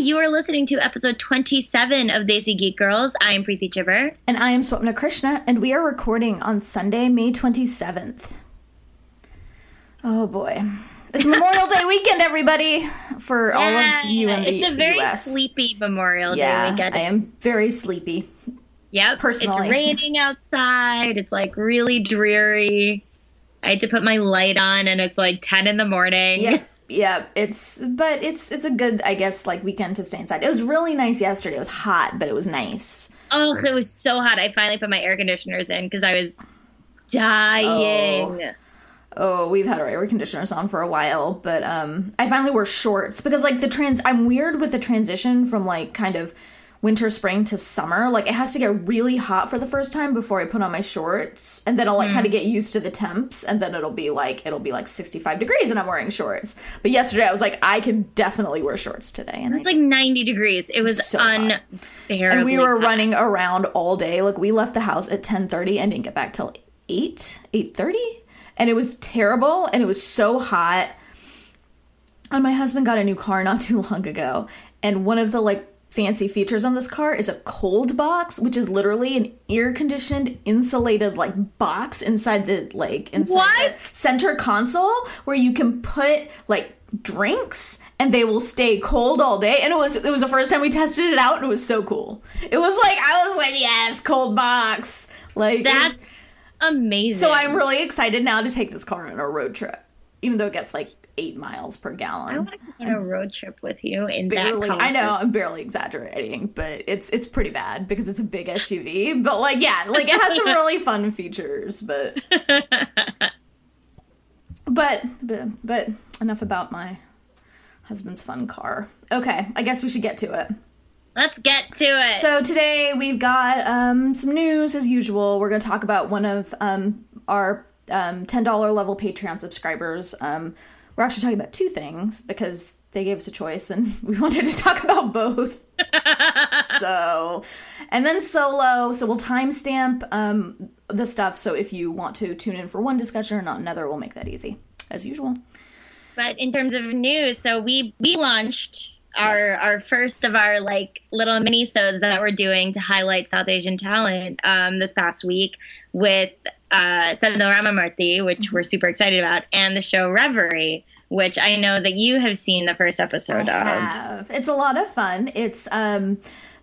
you are listening to episode 27 of Desi Geek Girls. I am Preeti Chhibber. And I am Swapna Krishna, and we are recording on Sunday, May 27th. Oh boy. It's Memorial Day weekend, everybody, for all of you in the It's a very US. sleepy Memorial yeah, Day weekend. I am very sleepy. Yep. personally. It's raining outside. It's like really dreary. I had to put my light on and it's like 10 in the morning. Yep. Yeah, it's but it's it's a good I guess like weekend to stay inside. It was really nice yesterday. It was hot, but it was nice. Oh, it was so hot. I finally put my air conditioners in because I was dying. Oh, we've had our air conditioners on for a while, but um I finally wore shorts because like the trans I'm weird with the transition from like kind of winter spring to summer. Like it has to get really hot for the first time before I put on my shorts and then I'll like kind of mm. get used to the temps and then it'll be like it'll be like 65 degrees and I'm wearing shorts. But yesterday I was like I can definitely wear shorts today and It was I like 90 degrees. It was So hot. unbearably and we were hot. running around all day. Like we left the house at 10:30 and didn't get back till 8, 8:30, and it was terrible and it was so hot. And my husband got a new car not too long ago, and one of the like fancy features on this car is a cold box, which is literally an air-conditioned insulated like box inside the like inside What? the center console where you can put like drinks and they will stay cold all day and it was it was the first time we tested it out and it was so cool it was like i was like yes cold box like it was- That's amazing. so i'm really excited now to take this car on a road trip even though it gets like eight miles per gallon. I want to go on a road trip with you in barely, that. I know I'm barely exaggerating, but it's it's pretty bad because it's a big SUV. But like, yeah, like it has some really fun features. But but but but enough about my husband's fun car. Okay, I guess we should get to it. Let's get to it. So today we've got um, some news as usual. We're going to talk about one of um, our um, ten dollar level Patreon subscribers. We're actually talking about two things because they gave us a choice and we wanted to talk about both. so, and then solo. So we'll timestamp um, the stuff. So if you want to tune in for one discussion or not another, we'll make that easy as usual. but in terms of news, so we we launched our our first of our like little mini shows that we're doing to highlight South Asian talent um, this past week with uh, Sendhil Ramamurthy, which we're super excited about, and the show Reverie, which I know that you have seen the first episode of. have. It's a lot of fun. It's um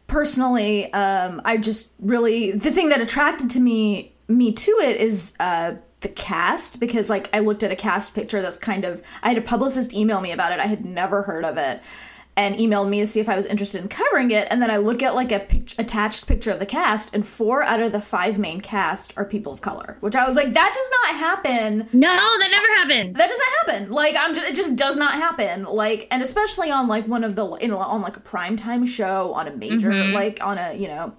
personally um I just really the thing that attracted to me me to it is uh the cast because like I looked at a cast picture that's kind of I had a publicist email me about it. I had never heard of it and emailed me to see if I was interested in covering it and then I look at like a pic- attached picture of the cast and four out of the five main cast are people of color, which I was like that does not happen No, that never happens. that doesn't happen. Like I'm just it just does not happen. Like and especially on like one of the in on like a primetime show on a major mm-hmm. like on a, you know,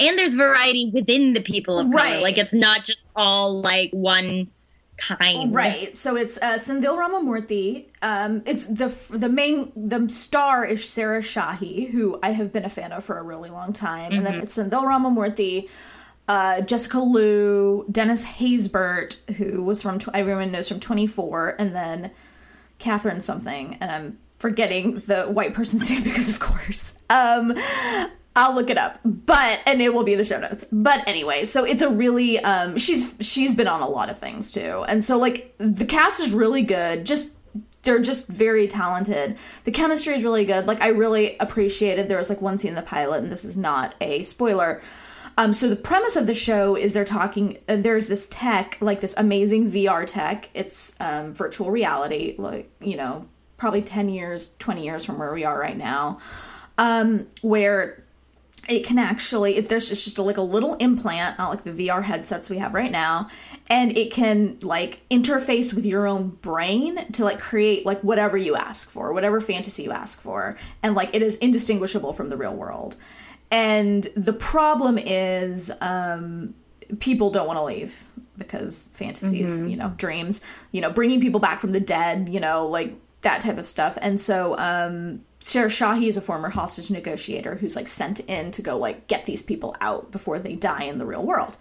and there's variety within the people of color. Right. Like it's not just all like one kind. Right. So it's uh, Sendhil Ramamurthy. Um, it's the the main the star is Sarah Shahi, who I have been a fan of for a really long time, and then it's Sendhil Ramamurthy. Uh, Jessica Lu, Dennis Haysbert, who was from tw- everyone knows from Twenty Four, and then Catherine something, and I'm forgetting the white person's name because of course. Um, I'll look it up, but and it will be the show notes. But anyway, so it's a really um, she's she's been on a lot of things too, and so like the cast is really good. Just they're just very talented. The chemistry is really good. Like I really appreciated. There was like one scene in the pilot, and this is not a spoiler. Um, so the premise of the show is they're talking. Uh, there's this tech, like this amazing VR tech. It's um, virtual reality, like you know, probably ten years, twenty years from where we are right now, um, where it can actually it, there's just, just like a little implant not like the vr headsets we have right now and it can like interface with your own brain to like create like whatever you ask for whatever fantasy you ask for and like it is indistinguishable from the real world. And the problem is um people don't want to leave because fantasies you know dreams you know bringing people back from the dead you know like that type of stuff. And so um Sarah Shahi is a former hostage negotiator who's like sent in to go like get these people out before they die in the real world.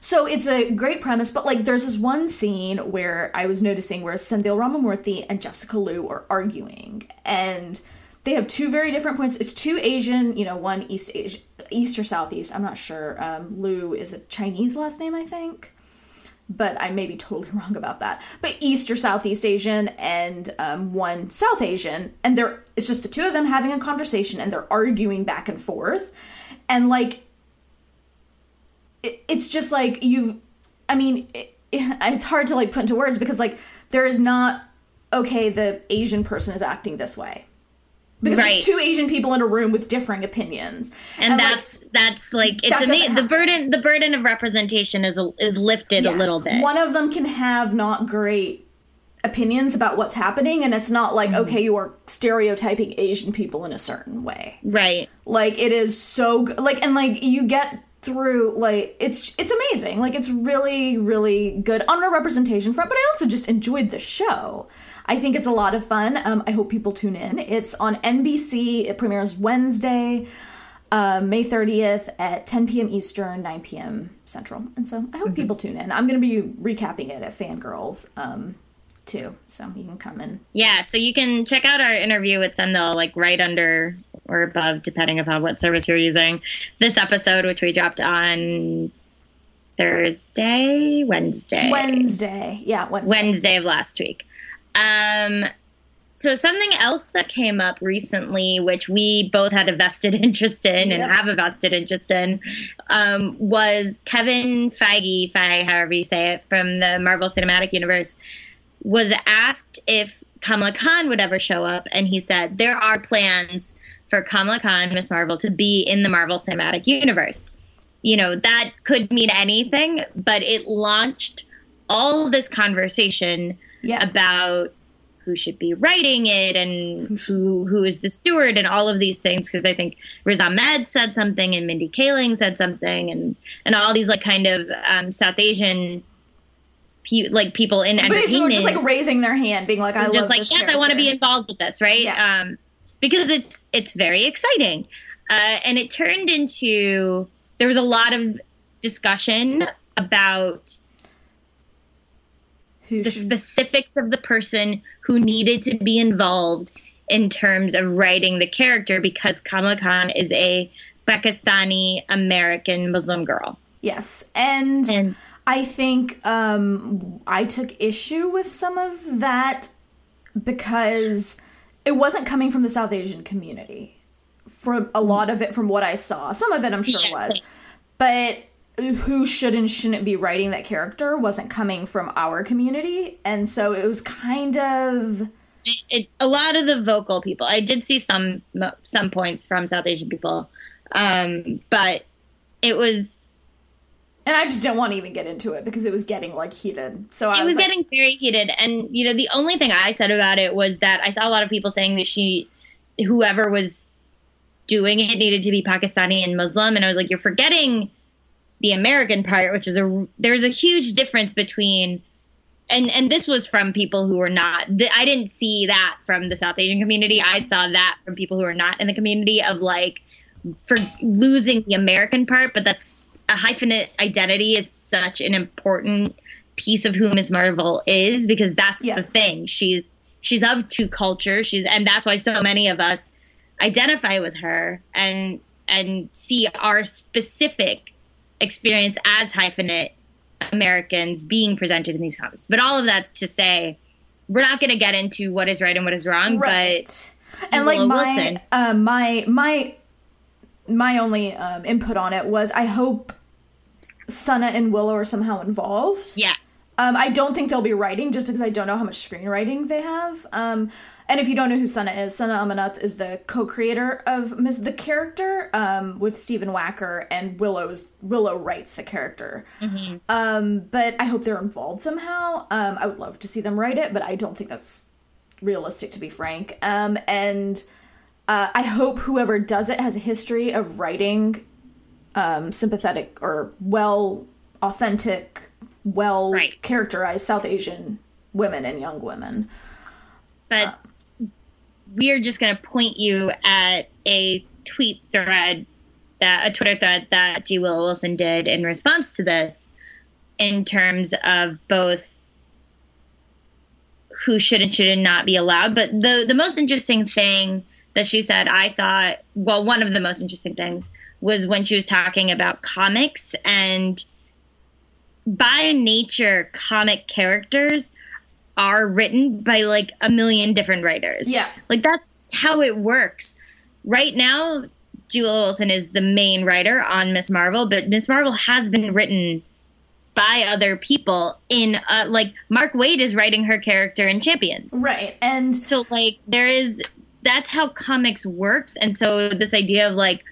So it's a great premise, but like there's this one scene where I was noticing where Sendhil Ramamurthy and Jessica Lu are arguing, and they have two very different points. It's two Asian, you know, one East Asia, East or Southeast. I'm not sure. Um, Lu is a Chinese last name, I think, but I may be totally wrong about that. But East or Southeast Asian and um, one South Asian, and they're it's just the two of them having a conversation and they're arguing back and forth, and like it, it's just like you've. I mean, it, it's hard to like put into words because like there is not okay. The Asian person is acting this way because right. there's two Asian people in a room with differing opinions, and, and that's like, that's like it's that amazing. The burden the burden of representation is is lifted yeah. a little bit. One of them can have not great opinions about what's happening, and it's not like mm-hmm. okay, you are stereotyping Asian people in a certain way, right? Like it is so like and like you get through like it's it's amazing like it's really really good on a representation front but i also just enjoyed the show I think it's a lot of fun. Um, I hope people tune in. It's on NBC. It premieres Wednesday, uh, May 30th at 10 p.m. Eastern, 9 p.m. Central. And so I hope mm-hmm. people tune in. I'm going to be recapping it at Fangirls. Um, too so you can come in yeah so you can check out our interview with Sendhil like right under or above depending upon what service you're using this episode which we dropped on thursday wednesday wednesday yeah wednesday, wednesday of last week um, so something else that came up recently, which we both had a vested interest in and have a vested interest in, um, was Kevin Feige, Feige, however you say it, from the Marvel Cinematic Universe, was asked if Kamala Khan would ever show up, and he said there are plans for Kamala Khan, Miss Marvel, to be in the Marvel Cinematic Universe. You know that could mean anything, but it launched all this conversation yeah. about who should be writing it and who who is the steward and all of these things because I think Riz Ahmed said something and Mindy Kaling said something and and all these like kind of um, South Asian pe- like people in but entertainment just like raising their hand being like I just like yes character. I want to be involved with this right yeah. um, because it's it's very exciting uh, and it turned into there was a lot of discussion about who the should... specifics of the person who needed to be involved in terms of writing the character because Kamala Khan is a Pakistani American Muslim girl. Yes. And, and I think um, I took issue with some of that because it wasn't coming from the South Asian community. From a lot of it, from what I saw, some of it I'm sure yes. was, but who should and shouldn't be writing that character wasn't coming from our community. And so it was kind of it, it, a lot of the vocal people. I did see some some points from south asian people. Um, but it was and i just didn't want to even get into it because it was getting like heated. So I it was, was like, getting very heated. And you know the only thing i said about it was that i saw a lot of people saying that she whoever was doing it needed to be pakistani and muslim. And i was like you're forgetting the American part, which is a there's a huge difference between and and this was from people who were not I didn't see that from the South Asian community. I saw that from people who are not in the community of like for losing the American part, but that's a hyphenate identity is such an important piece of who Miss Marvel is because that's yeah. the thing. She's she's of two cultures. She's and that's why so many of us identify with her and and see our specific experience as hyphenate Americans being presented in these comics. But all of that to say, we're not going to get into what is right and what is wrong, right. but and like my uh, my my my only um, input on it was I hope Sana and Willow are somehow involved. Yes. Um, I don't think they'll be writing just because I don't know how much screenwriting they have. Um, and if you don't know who Sana is, Sana Amanat is the co-creator of Ms. the character um, with Stephen Wacker, and Willow's Willow writes the character. Mm-hmm. Um, but I hope they're involved somehow. Um, I would love to see them write it, but I don't think that's realistic, to be frank. Um, and uh, I hope whoever does it has a history of writing um, sympathetic or well, authentic, well right. characterized South Asian women and young women. But. Uh, we're just going to point you at a tweet thread that a Twitter thread that G. Willow Wilson did in response to this, in terms of both who should and should not be allowed. But the the most interesting thing that she said I thought well one of the most interesting things was when she was talking about comics and by nature comic characters are written by like a million different writers. Yeah. Like that's just how it works. Right now Jewel Wilson is the main writer on Miss Marvel, but Miss Marvel has been written by other people in uh, like Mark Waid is writing her character in Champions. Right. And So like there is that's how comics works and so this idea of like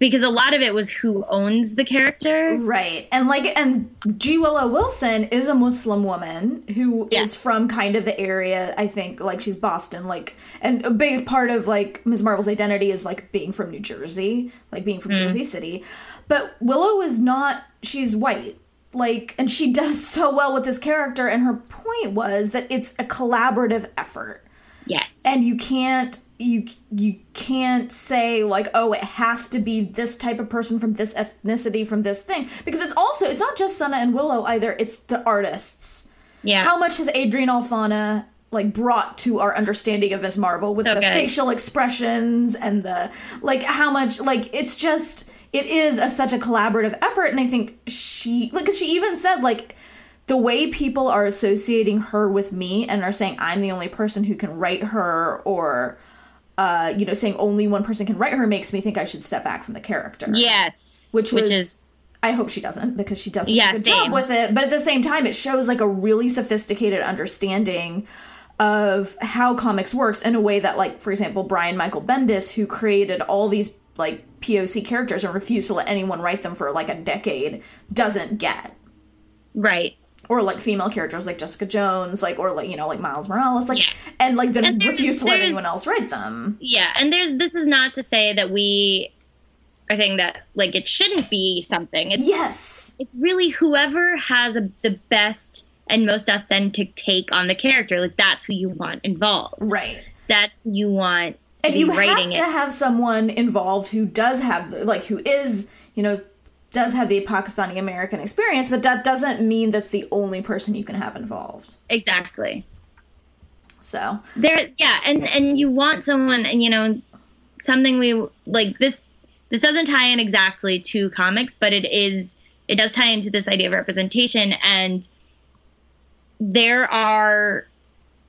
because a lot of it was who owns the character. Right. And like and G Willow Wilson is a Muslim woman who is Yes. from kind of the area, I think, like she's Boston, like and a big part of like Ms. Marvel's identity is like being from New Jersey, like being from mm. Jersey City. But Willow is not she's white. Like and she does so well with this character and her point was that it's a collaborative effort Yes. and you can't you you can't say like oh it has to be this type of person from this ethnicity from this thing because it's also it's not just Sana and Willow either it's the artists yeah. how much has Adrian Alphona like brought to our understanding of Miss Marvel with So the good. facial expressions and the like how much like it's just it is a, such a collaborative effort and I think she like 'cause she even said like the way people are associating her with me and are saying I'm the only person who can write her or uh you know saying only one person can write her makes me think I should step back from the character yes. which was is I hope she doesn't because she does Yeah, a good same. job with it. But at the same time, it shows like a really sophisticated understanding of how comics works in a way that, like, for example, Brian Michael Bendis, who created all these like POC characters and refused to let anyone write them for like a decade, doesn't get. right. Or like female characters like Jessica Jones, like or like you know like Miles Morales, like Yes. and like then And refuse to let anyone else write them. Yeah, and there's this is not to say that we are saying that like it shouldn't be something. It's Yes, it's really whoever has a, the best and most authentic take on the character. Like that's who you want involved. right. That's who you want to and you have to it. have someone involved who does have like who is you know does have the pakistani american experience but that doesn't mean that's the only person you can have involved exactly. so There, yeah, and and you want someone, and you know, something we like this. This doesn't tie in exactly to comics, but it is. It does tie into this idea of representation, and there are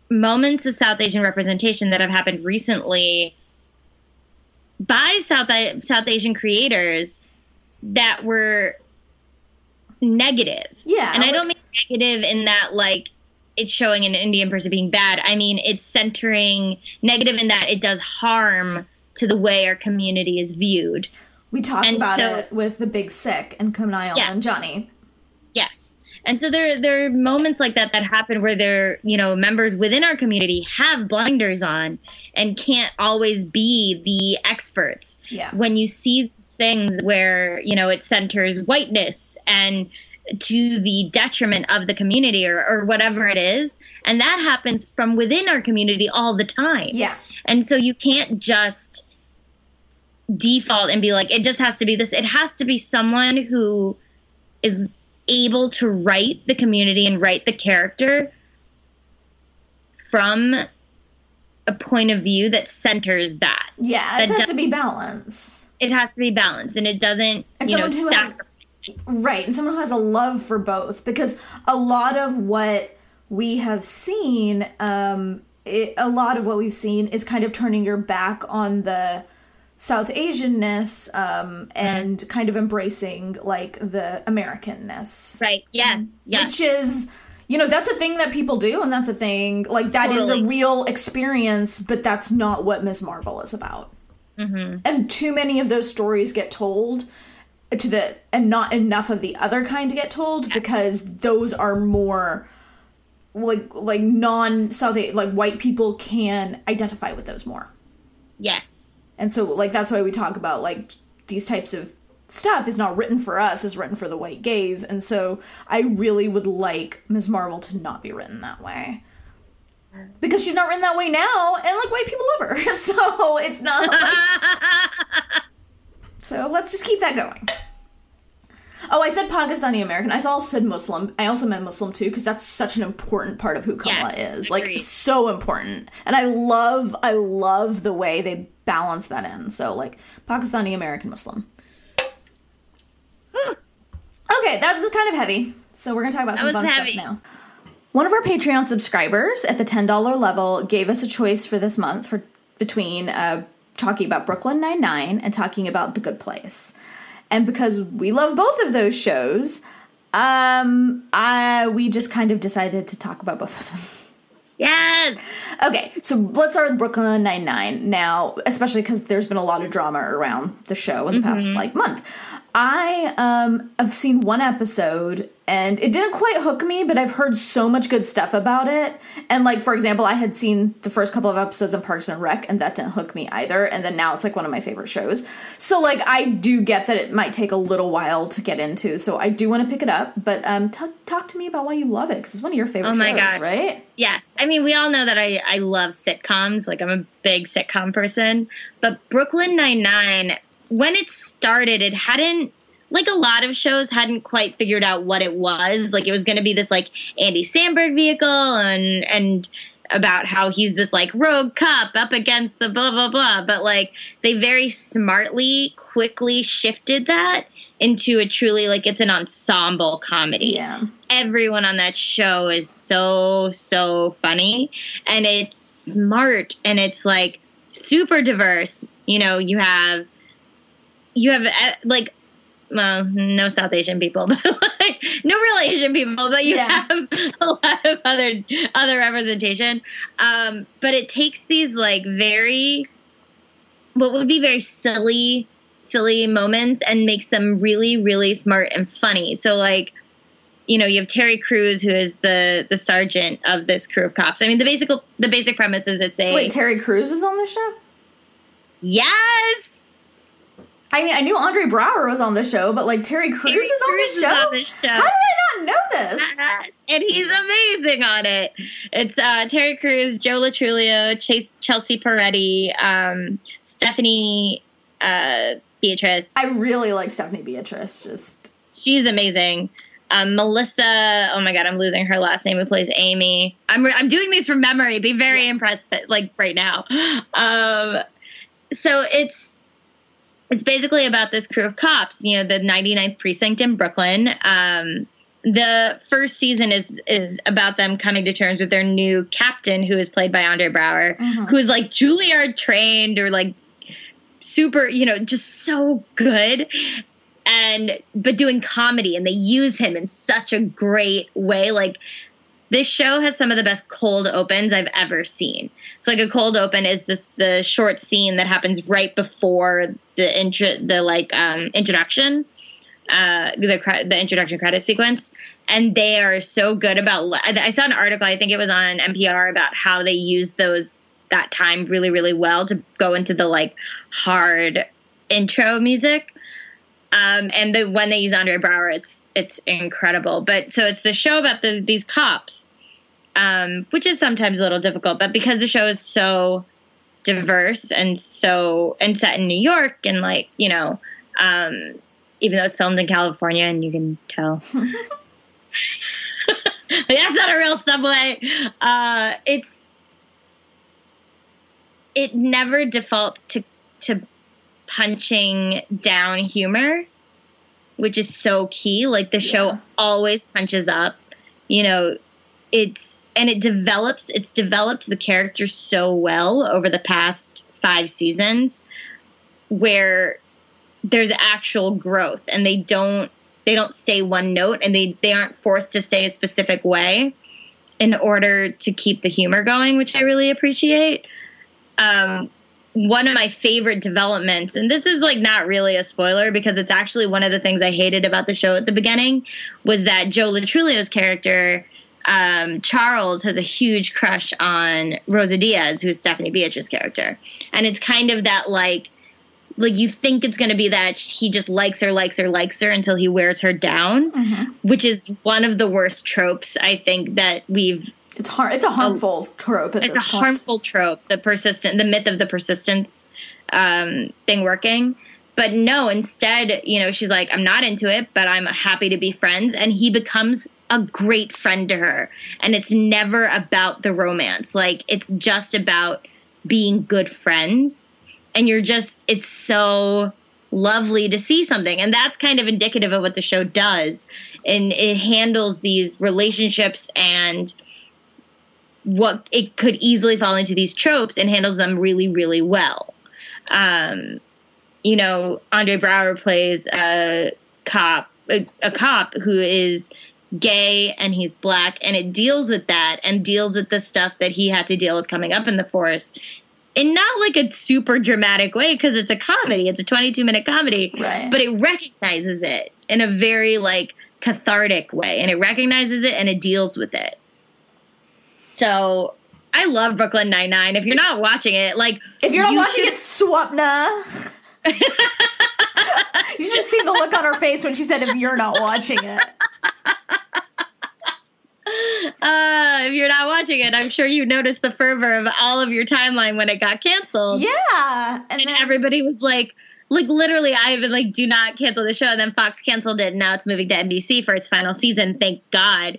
moments of South Asian representation that have happened recently by South South Asian creators that were negative. Yeah, and I don't mean negative in that like it's showing an Indian person being bad. I mean it's centering negative in that it does harm to the way our community is viewed. we talked And about so- it with the big sick and Kumail Yes. and johnny Yes. And so there there are moments like that that happen where there, you know, members within our community have blinders on and can't always be the experts. Yeah. When you see these things where, you know, it centers whiteness and to the detriment of the community or, or whatever it is. And that happens from within our community all the time. yeah And so you can't just default and be like, it just has to be this. It has to be someone who is able to write the community and write the character from a point of view that centers that. yeah it That has to be balance It has to be balanced and it doesn't, And you know, who has- Right, and someone who has a love for both because a lot of what we have seen, um, it, a lot of what we've seen is kind of turning your back on the South Asianness um, and kind of embracing like the Americanness, Right. Yeah. Yeah. which is. You know, that's a thing that people do, and that's a thing, like, that is Totally. a real experience, but that's not what Ms. Marvel is about Mm-hmm. and too many of those stories get told to the and not enough of the other kind get told because those are more like like non south like white people can identify with those more yes. And so like that's why we talk about like these types of stuff is not written for us is written for the white gaze and so i really would like ms marvel to not be written that way because she's not written that way now and like white people love her so it's not like So let's just keep that going. Oh, I said Pakistani American. I also said Muslim. I also meant Muslim too because that's such an important part of who Kamala Yes, is. Like agreed. so important. And I love I love the way they balance that in. So like Pakistani American Muslim. okay, that's kind of heavy. So we're gonna talk about some fun heavy. stuff now. One of our Patreon subscribers at the ten dollar level gave us a choice for this month for between uh, talking about Brooklyn Nine Nine and talking about The Good Place. And because we love both of those shows, um, I we just kind of decided to talk about both of them. Yes. Okay, so let's start with Brooklyn Nine Nine now, especially because there's been a lot of drama around the show in the past like month. I um have seen one episode and it didn't quite hook me, but I've heard so much good stuff about it. And like for example, I had seen the first couple of episodes of Parks and Rec, and that didn't hook me either. And then now it's like one of my favorite shows. So like I do get that it might take a little while to get into. So I do want to pick it up. But um, t- talk to me about why you love it because it's one of your favorite Oh my shows, gosh. right? Yes. I mean, we all know that I, I love sitcoms. Like, I'm a big sitcom person. But Brooklyn Nine-Nine, when it started, it hadn't, like a lot of shows, hadn't quite figured out what it was. Like, it was going to be this, like, Andy Samberg vehicle and, and, about how he's this like rogue cop up against the blah blah blah but like they very smartly quickly shifted that into a truly like it's an ensemble comedy Yeah. everyone on that show is so so funny and it's smart and it's like super diverse you know you have you have uh, like well no south asian people but like no real asian people but you Yeah. have a lot of other other representation um but it takes these like very what would be very silly silly moments and makes them really really smart and funny so like you know, you have Terry Crews, who is the the sergeant of this crew of cops. I mean, the basic the basic premise is it's a Wait, Terry Crews is on the show? yes, I mean, I knew Andre Braugher was on the show, but like Terry Crews Terry is on Crews the show. is on the show. How did I not know this? Yes, and he's amazing on it. It's uh, Terry Crews, Joe Lo Truglio, Chase, Chelsea Peretti, um, Stephanie uh, Beatriz. I really like Stephanie Beatriz. Just She's amazing. Um, Melissa, oh my god, I'm losing her last name. Who plays Amy? I'm I'm doing these from memory. Be very impressed, like right now. Um, so it's it's basically about this crew of cops. You know, the 99th precinct in Brooklyn. Um, the first season is is about them coming to terms with their new captain, who is played by Andre Braugher, who is like Juilliard trained or like super, you know, just so good and but doing comedy and they use him in such a great way like this show has some of the best cold opens I've ever seen. So like a cold open is this the short scene that happens right before the intro the like um introduction uh the the introduction credit sequence and they are so good about I saw an article I think it was on NPR about how they use those that time really really well to go into the like hard intro music um, and the when they use Andre Braugher, it's it's incredible. But so it's the show about the, these cops, um, which is sometimes a little difficult. But because the show is so diverse and so and set in New York and like you know, um, even though it's filmed in California and you can tell. That's not a real subway. Uh, it's it never defaults to to punching down humor, which is so key. Like the show always punches up. You know, it's and it develops it's developed the character so well over the past 5 seasons where there's actual growth and they don't they don't stay one note and they they aren't forced to stay a specific way in order to keep the humor going, which I really appreciate. Um, one of my favorite developments, and this is like not really a spoiler because it's actually one of the things I hated about the show at the beginning, was that Joe Lo Truglio's character, um, Charles, has a huge crush on Rosa Diaz, who's Stephanie Beatriz's character. And it's kind of that like, like you think it's going to be that he just likes her, likes her, likes her until he wears her down, which is one of the worst tropes I think that we've it's hard. It's a harmful trope. At Oh. it's a point. harmful trope the persistent the myth of the persistence um, thing working but no, instead, you know, she's like, I'm not into it, but I'm happy to be friends. And he becomes a great friend to her. And it's never about the romance. Like, it's just about being good friends. And you're just, it's so lovely to see something. And that's kind of indicative of what the show does. And it handles these relationships and what it could easily fall into these tropes and handles them really, really well. Um, you know, Andre Braugher plays a cop, a, a cop who is gay and he's black, and it deals with that and deals with the stuff that he had to deal with coming up in the forest in not like a super dramatic way because it's a comedy it's a 22 minute comedy Right. but it recognizes it in a very like cathartic way and it recognizes it and it deals with it so i love brooklyn 99 if you're not watching it like If you're not you watching should- it, Swapna. you should see the look on her face when she said, "If you're not watching it." uh, if you're not watching it i'm sure you noticed the fervor of all of your timeline when it got canceled Yeah, and and then everybody was like like literally i even like do not cancel the show and then fox canceled it and now it's moving to nbc for its final season thank god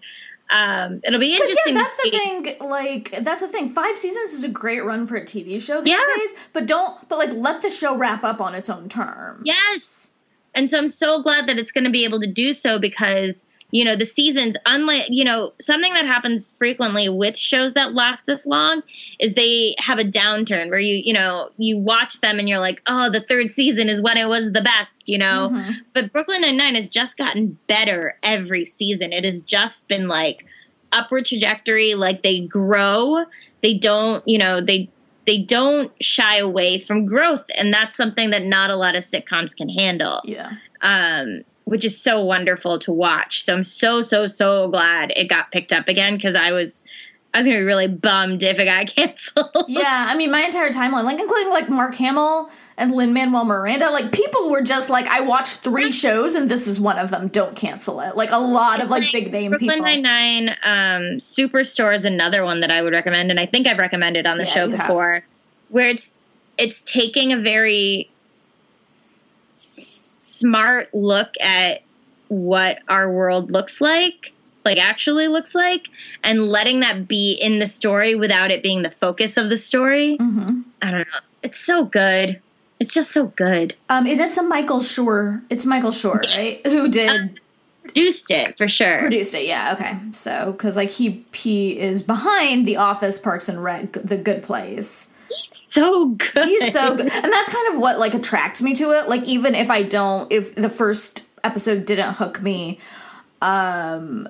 um it'll be interesting yeah, to that's the thing. Like that's the thing. Five seasons is a great run for a TV show these Yeah. days, but don't. But like, let the show wrap up on its own term. yes and so i'm so glad that it's going to be able to do so because you know the seasons unlike you know something that happens frequently with shows that last this long is they have a downturn where you you know you watch them and you're like oh the third season is when it was the best you know Mhm. but brooklyn nine-nine has just gotten better every season it has just been like upward trajectory like they grow they don't you know they they don't shy away from growth and that's something that not a lot of sitcoms can handle Yeah. um, which is so wonderful to watch. So I'm so so so glad it got picked up again because I was I was gonna be really bummed if it got canceled. Yeah, I mean, my entire timeline, like including like Mark Hamill and Lin Manuel Miranda, like people were just like, I watched three shows and this is one of them. Don't cancel it. Like a lot of like big name Brooklyn people. Nine Nine, um, Superstore is another one that I would recommend, and I think I've recommended on the Yeah, show you have. before, where it's it's taking a very s- smart look at what our world looks like, like actually looks like, and letting that be in the story without it being the focus of the story. hmm I don't know. It's so good. It's just so good. Um, is it some Michael Schur? It's Michael Schur, right? Who did Produced it for sure. produced it? Yeah, okay. So, because like he he is behind The Office, Parks and Rec, The Good Place. So good. He's so good, and that's kind of what like attracts me to it. Like even if I don't, if the first episode didn't hook me, um,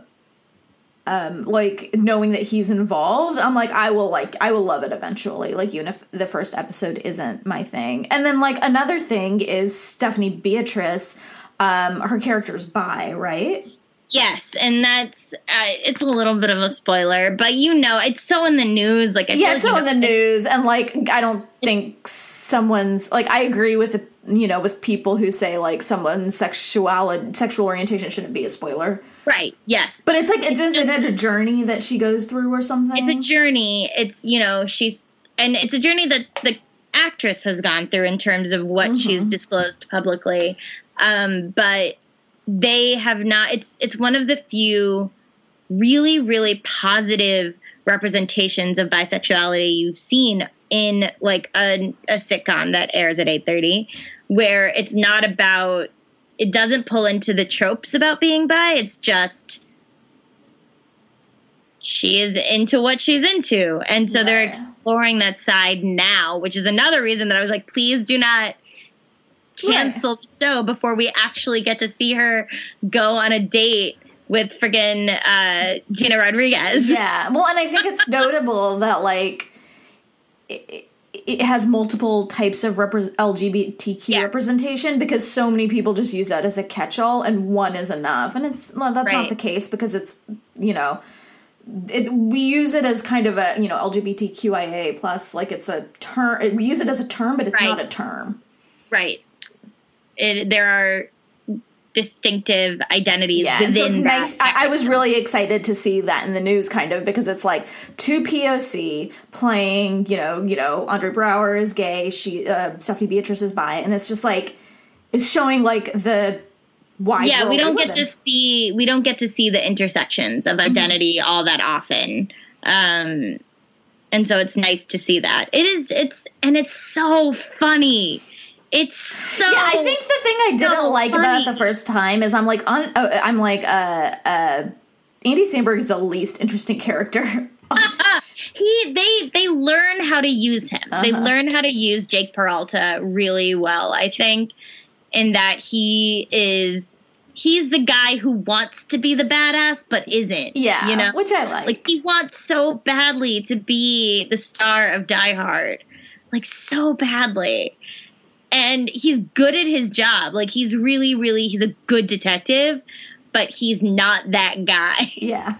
um, like knowing that he's involved, I'm like I will like I will love it eventually. Like even if the first episode isn't my thing, and then like another thing is Stephanie Beatriz. Um, her character's bi, right? Yes, and that's uh, it's a little bit of a spoiler, but you know, it's so in the news. Like, I yeah, it's like so in the news, and like I don't think someone's like I agree with you know with people who say like someone's sexuality sexual orientation shouldn't be a spoiler, right? Yes, but it's like it's, isn't it a journey that she goes through or something? it's a journey. It's you know, she's and it's a journey that the actress has gone through in terms of what Mm-hmm. she's disclosed publicly. Um, but they have not. It's it's one of the few really really positive representations of bisexuality you've seen in like a, a sitcom that airs at 8.30 where it's not about it doesn't pull into the tropes about being bi it's just she is into what she's into and so they're exploring that side now which is another reason that i was like please do not cancel the show before we actually get to see her go on a date with friggin' uh, Gina Rodriguez. yeah. Well, and I think it's notable that like it, it has multiple types of repre- LGBTQ Yeah. representation because so many people just use that as a catch-all, and one is enough. And it's well, that's Right. not the case because it's you know. It, we use it as kind of a you know LGBTQIA plus like it's a term we use it as a term but it's Right. not a term Right. It, there are distinctive identities Yeah, and so within that. nice. I, I was really excited to see that in the news, kind of, because it's like two POC playing. You know, you know, Andre Braugher is gay. She, uh, Stephanie Beatriz is bi, and it's just like it's showing like the wide. yeah, we don't get to see we don't get to see the intersections of identity all that often. Um and so it's nice to see that. It is it's and it's so funny. It's so Yeah, I think the thing I didn't so like about it the first time is I'm like on. Oh, I'm like uh uh. Andy Samberg is the least interesting character. he they they learn how to use him. They Uh-huh. learn how to use Jake Peralta really well. I think in that he is he's the guy who wants to be the badass but isn't. yeah, you know, which I like. like he wants so badly to be the star of Die Hard, like so badly. And he's good at his job. Like he's really, really, he's a good detective, but he's not that guy. yeah,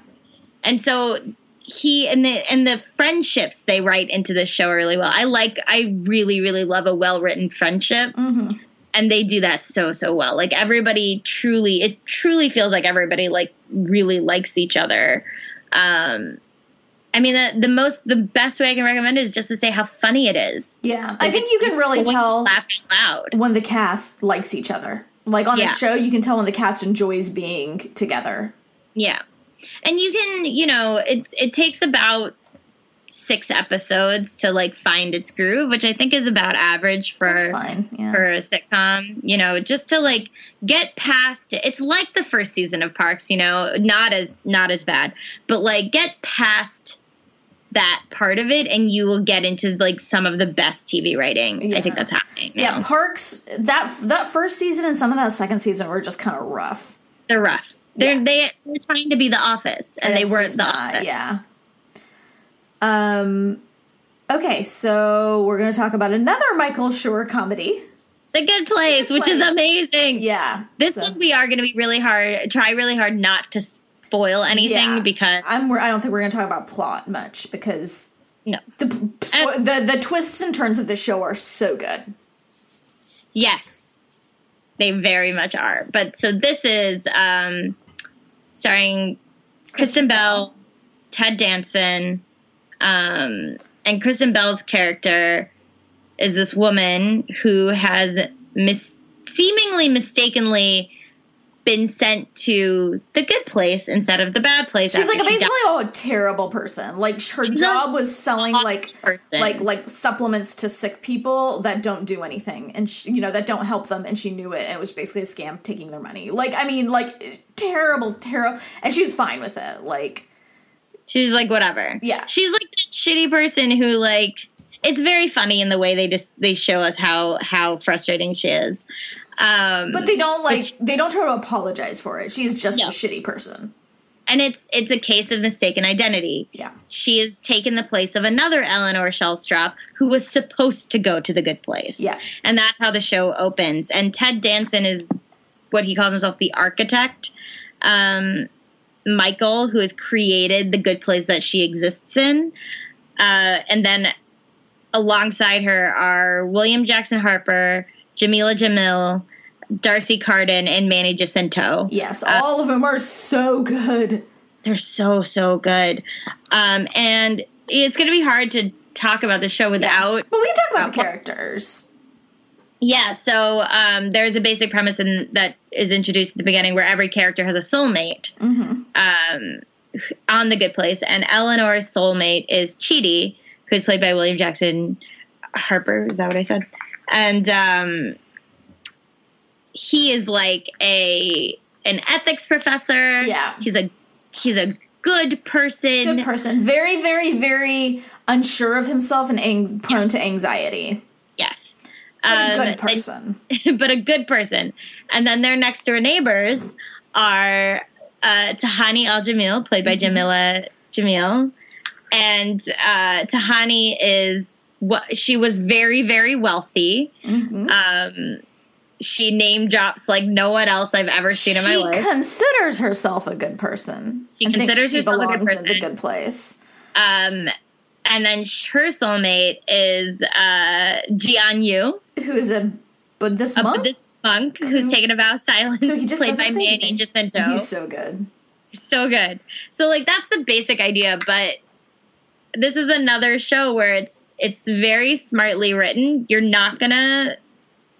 And so he and the and the friendships they write into this show really well. I like I really really love a well written friendship, hmm and they do that so so well. Like everybody truly, it truly feels like everybody like really likes each other. Um, I mean the the most the best way I can recommend is just to say how funny it is. yeah. I think you can really tell laugh loud. when the cast likes each other. Like on Yeah. the show, you can tell when the cast enjoys being together. Yeah. And you can, you know, it's it takes about six episodes to like find its groove, which I think is about average for. Yeah. for a sitcom, you know, just to like get past it. it's like the first season of Parks, you know, not as not as bad, but like get past that part of it and you will get into like some of the best TV writing. Yeah. I think that's happening. Now. yeah, Parks that that first season and some of that second season were just kind of rough. They're rough. They're Yeah. they they're trying to be the office and they weren't the not, office. Yeah. Um. Okay, so we're gonna talk about another Michael Schur comedy. The Good Place, Good which is amazing. Yeah. This so- one we are going to be really hard, try really hard not to spoil anything Yeah. because I'm. I don't think we're gonna talk about plot much because no. the the the twists and turns of the show are so good. Yes. They very much are. But so this is um starring Kristen Bell, Ted Danson, um and Kristen Bell's character is this woman who has mis- seemingly mistakenly been sent to the good place instead of the bad place. She's like she basically died. a terrible person. Like her She's job was selling like person. like like supplements to sick people that don't do anything and she, you know that don't help them and she knew it and it was basically a scam taking their money. Like I mean like terrible terrible and she was fine with it. Like She's like, whatever. Yeah. She's like that shitty person who like it's very funny in the way they just they show us how how frustrating she is. Um but they don't like she- they don't try to apologize for it. She's just No. a shitty person. and it's it's a case of mistaken identity. Yeah. She has taken the place of another Eleanor Shellstrop who was supposed to go to the good place. Yeah. And that's how the show opens. And Ted Danson is what he calls himself the architect. Um, Michael, who has created the good place that she exists in. Uh, and then alongside her are William Jackson Harper, Jamila Jamil, D'Arcy Carden, and Manny Jacinto. Yes, all of them are so good. They're so so good, um, and it's going to be hard to talk about the show without. But we can talk about the Uh, characters. Yeah, so um, there's a basic premise in, that is introduced at the beginning where every character has a soulmate Mm-hmm. um, on the Good Place, and Eleanor's soulmate is Chidi, who's played by William Jackson Harper. Is that what I said? And um, he is like a an ethics professor. Yeah. he's a he's a good person. Good person. Very, very, very unsure of himself and ang- prone to anxiety. yes, But a Um, good and- person. but a good person. And then their next door neighbors are uh, Tahani Al Jamil, played by Jamila Jamil, and uh, Tahani is what she was very very wealthy. Mhm. Um, she name drops like no one else I've ever seen in my life. she considers herself a good person. She I considers she herself a good belongs in person. good place. Um, and then her soulmate is uh, Jian Yu, Who is a Buddhist a monk? Buddhist monk who's Who- taken a vow of silence, So he just played by Manny anything. Jacinto. He's so good. so good. So like that's the basic idea, but this is another show where it's it's very smartly written. You're not gonna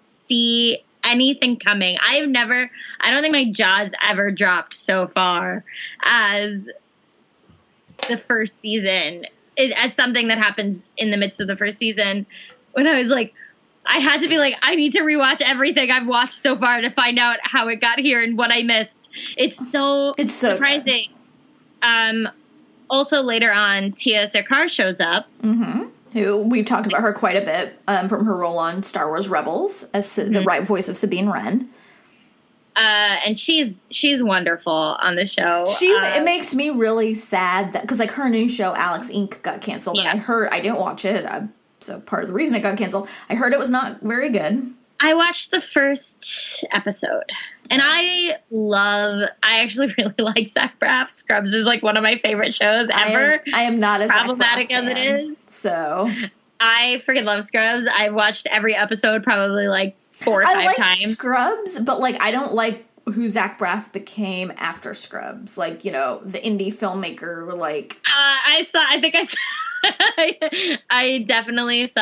see anything coming. I've never, I don't think my jaw's ever dropped so far as the first season, it, as something that happens in the midst of the first season. When I was like, I had to be like, I need to rewatch everything I've watched so far to find out how it got here and what I missed. It's so It's so surprising. Um, also later on, Tiya Sircar shows up. Who we've talked about her quite a bit um, from her role on Star Wars Rebels as the right voice of Sabine Wren. uh, and she's she's wonderful on the show. She Uh, it makes me really sad that because like her new show Alex Inc got canceled and Yeah. I heard I didn't watch it. Uh, so part of the reason it got canceled, I heard it was not very good. I watched the first episode, and I love. I actually really like Zach Braff. Scrubs is like one of my favorite shows I ever. am, I am not as Problematic as it is. So I freaking love Scrubs. I've watched every episode probably like four or I five like times. Scrubs, but like I don't like who Zach Braff became after Scrubs. Like you know the indie filmmaker. Like Uh, I saw. I think I saw. I definitely saw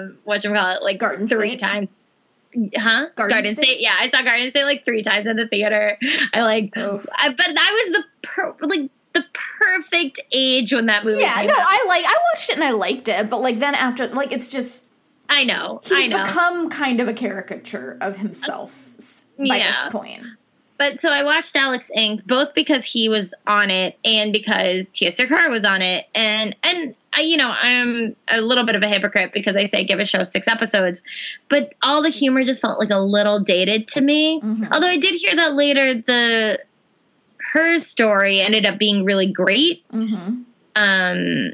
um, what you call it like Garden three State? times. Huh? Garden State? State? Yeah, I saw Garden State like three times in the theater. I like, Oof. I, but that was the per, like the perfect age when that movie. yeah, came no, out. I like I watched it and I liked it, but like then after like it's just I know, he's I know. become kind of a caricature of himself s- by Yeah. this point. But so I watched Alex Inc. both because he was on it and because Tiya Sircar was on it, and and I, you know, I'm a little bit of a hypocrite because I say give a show six episodes, but all the humor just felt like a little dated to me. Mm-hmm. Although I did hear that later, the her story ended up being really great. Mm-hmm. Um,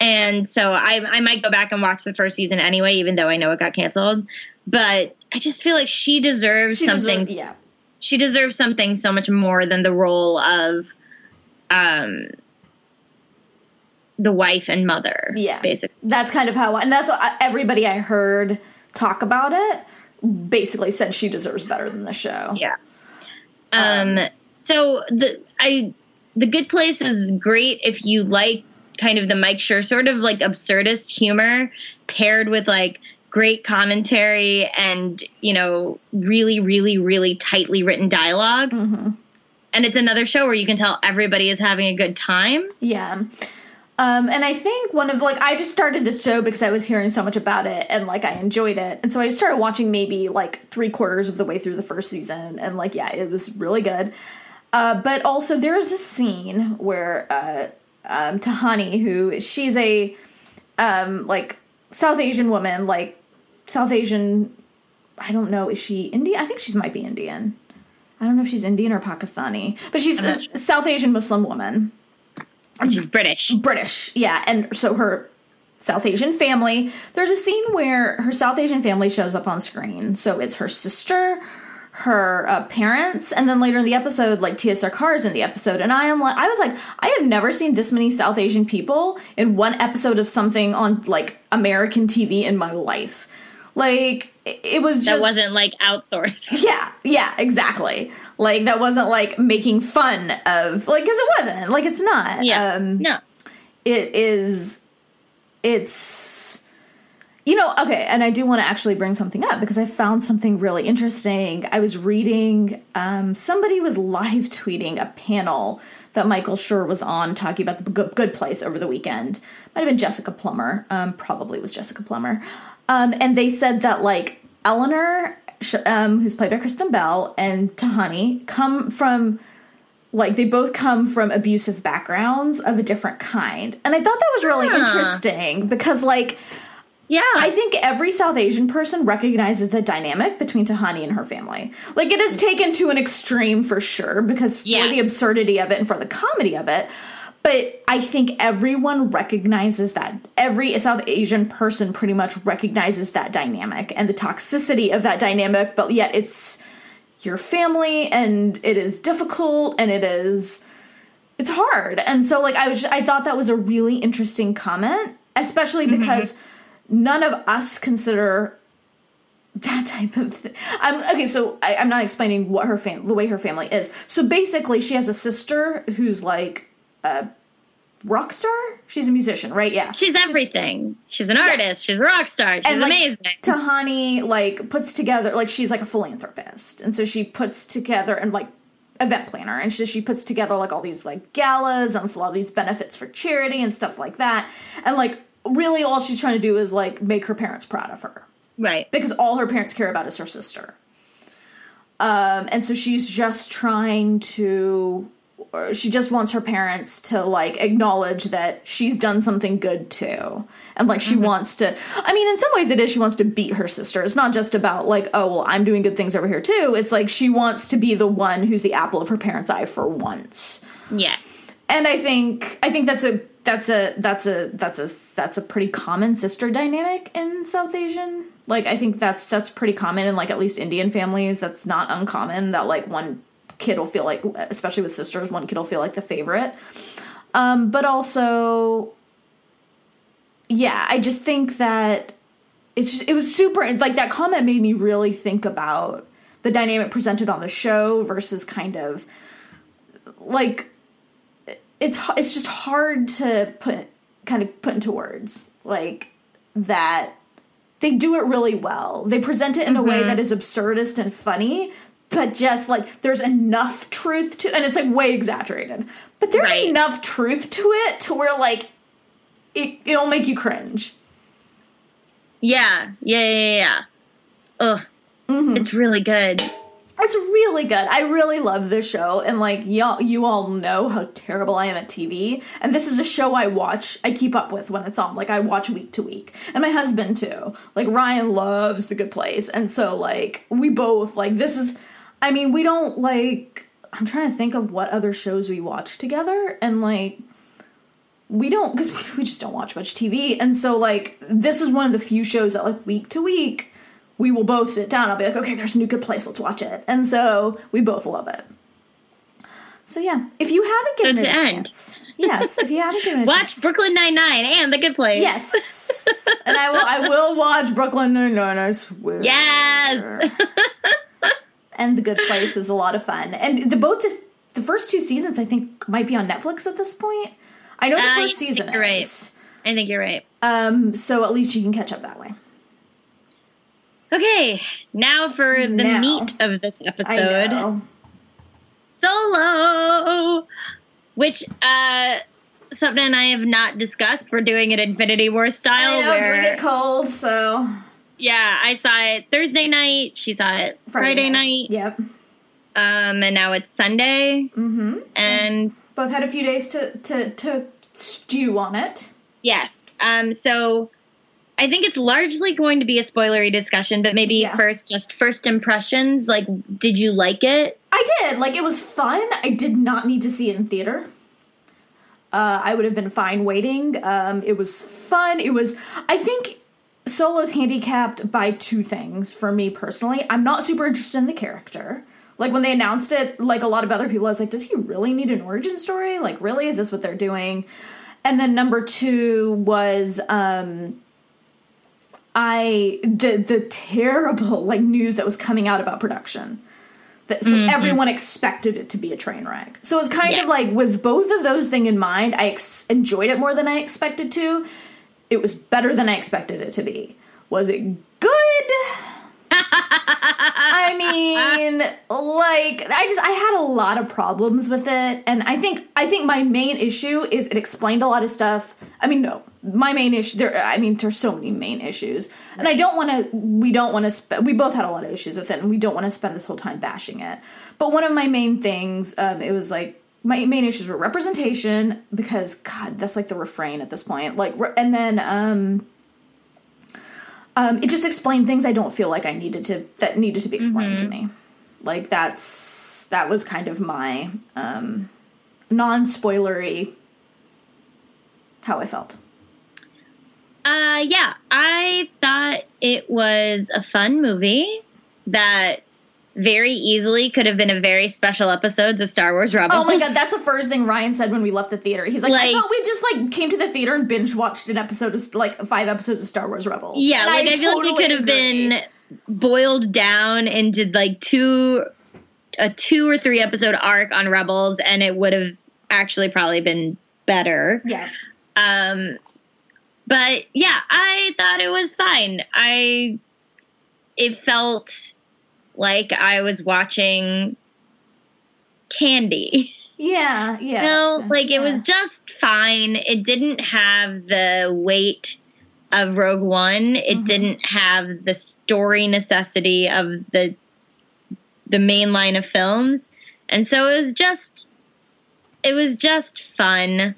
and so I I might go back and watch the first season anyway, even though I know it got canceled. But I just feel like she deserves She something deserve- yeah. she deserves something so much more than the role of um the wife and mother Yeah. basically That's kind of how, and that's what I, everybody I heard talk about it basically said she deserves better than the show. yeah um, so the i the good place is great if you like kind of the mike Schur sort of like absurdist humor paired with like great commentary and you know really really really tightly written dialog Mm-hmm. and it's another show where you can tell everybody is having a good time Yeah. Um, and I think one of like I just started this show because I was hearing so much about it and like I enjoyed it, and so I just started watching maybe like three quarters of the way through the first season, and like yeah, it was really good. Uh, but also there is a scene where uh, um, Tahani, who she's a um, like South Asian woman, like South Asian. I don't know. Is she Indian? I think she might be Indian. I don't know if she's Indian or Pakistani, but she's a sure. South Asian Muslim woman. And she's british British, yeah, and so her South Asian family. There's a scene where her South Asian family shows up on screen. So it's her sister, her uh, parents, and then later in the episode, like Tiya Sircar is in the episode, and I am like, I was like, I have never seen this many South Asian people in one episode of something on like American TV in my life. Like it it was just that wasn't like outsourced yeah, yeah, exactly. Like that wasn't like making fun of like because it wasn't. Like it's not. yeah. Um, no. it is it's you know okay and i do want to actually bring something up because i found something really interesting. I was reading um, somebody was live tweeting a panel that michael Schur was on talking about the good, place over the weekend. Might have been jessica plummer. Um, probably was jessica plummer. Um, and they said that like eleanor um, who's played by kristen bell and tahani come from like they both come from abusive backgrounds of a different kind and i thought that was really Huh. interesting because like yeah i think every south asian person recognizes the dynamic between tahani and her family like it is taken to an extreme for sure because for Yeah. the absurdity of it and for the comedy of it but i think everyone recognizes that every south asian person pretty much recognizes that dynamic and the toxicity of that dynamic but yet it's your family and it is difficult and it is it's hard. And so like i was i thought that was a really interesting comment especially because none of us consider that type of thing i'm okay so I, i'm not explaining what her fam the way her family is. So basically she has a sister who's like uh rock star. She's a musician, right? Yeah. She's everything. She's, an artist. She's a rock star. She's and, like, amazing. Tahani like puts together like she's like a philanthropist, and so she puts together and like event planner, and she she puts together like all these like galas and all these benefits for charity and stuff like that, and like really all she's trying to do is like make her parents proud of her, right. because all her parents care about is her sister. Um, and so she's just trying to, she just wants her parents to like acknowledge that she's done something good too. And like she mm-hmm. wants to, I mean, in some ways it is, she wants to beat her sister. It's not just about like, oh, well, I'm doing good things over here too. It's like she wants to be the one who's the apple of her parents' eye for once Yes. and I think I think that's a that's a that's a that's a that's a pretty common sister dynamic in South Asian. Like I think that's that's pretty common in like at least Indian families. That's not uncommon that like one kid will feel like, especially with sisters, one kid will feel like the favorite. Um, but also, yeah, I just think that it's just, it was super like that comment made me really think about the dynamic presented on the show versus kind of like it's it's just hard to put kind of put into words like that they do it really well they present it in a way that is absurdist and funny but just like there's enough truth to and it's like way exaggerated but there's Right. enough truth to it to where like it, it'll make you cringe Yeah. Yeah. Yeah. Yeah. Ugh. Mm-hmm. It's really good. It's really good. I really love this show, and like y'all, you all know how terrible I am at TV. And this is a show I watch, I keep up with when it's on. Like I watch week to week, and my husband too. Like Ryan loves The Good Place, and so like we both like this is. I mean, we don't like. I'm trying to think of what other shows we watch together, and like we don't because we, just don't watch much TV, and so like this is one of the few shows that like week to week we will both sit down. I'll be like, okay, there's a new good place, let's watch it, and so we both love it. So yeah, if you haven't So given to it a end. chance, yes, if you haven't given it Watch chance, Brooklyn Nine Nine and The Good Place. yes, and I will, I will watch Brooklyn Nine Nine. I swear. Yes. and The Good Place is a lot of fun, and the both this the first two seasons I think might be on Netflix at this point. I know the Uh, first season you're right. I think you're right. Um, so at least you can catch up that way. Okay, now for the Now. meat of this episode. Solo, which uh something I have not discussed. We're doing it Infinity War style I know, where doing it cold, so yeah, I saw it Thursday night, she saw it Friday, night, Yep. um and now it's Sunday. Mm-hmm. And Both had a few days to to to stew on it. yes, um so I think it's largely going to be a spoilery discussion, but maybe Yeah. first just first impressions, like did you like it? I did. Like it was fun. I did not need to see it in theater. Uh, I would have been fine waiting. Um, it was fun. It was. I think Solo's handicapped by two things for me personally. I'm not super interested in the character. Like when they announced it, like a lot of other people, I was like, does he really need an origin story? Like, really? Is this what they're doing? And then number two was um I the the terrible like news that was coming out about production. That, so everyone expected it to be a train wreck. So it's kind Yeah. of like with both of those things in mind, I ex- enjoyed it more than I expected to. It was better than I expected it to be. Was it good? I mean, like I just I had a lot of problems with it and I think I think my main issue is it explained a lot of stuff. I mean, no. My main issue there I mean there's so many main issues. And I don't want to we don't want to sp- we both had a lot of issues with it and we don't want to spend this whole time bashing it. But one of my main things um it was like my main issues were representation because god that's like the refrain at this point. Like and then um um, it just explained things I don't feel like I needed to that needed to be explained to me. Like that's that was kind of my um, non spoilery how I felt. Uh, yeah, I thought it was a fun movie that very easily could have been a very special episodes of Star Wars Rebels. Oh my god, that's the first thing Ryan said when we left the theater. He's like, I thought we just like came to the theater and binge watched an episode of like five episodes of Star Wars Rebels. Yeah, And like I, feel like totally it could have been boiled down into like two, a two or three episode arc on Rebels, and it would have actually probably been better. Yeah. Um, but yeah, I thought it was fine. I it felt like I was watching Candy. Yeah, yeah. No, like it was just fine. It didn't have the weight of Rogue One. It Mhm. didn't have the story necessity of the the main line of films. And so it was just it was just fun.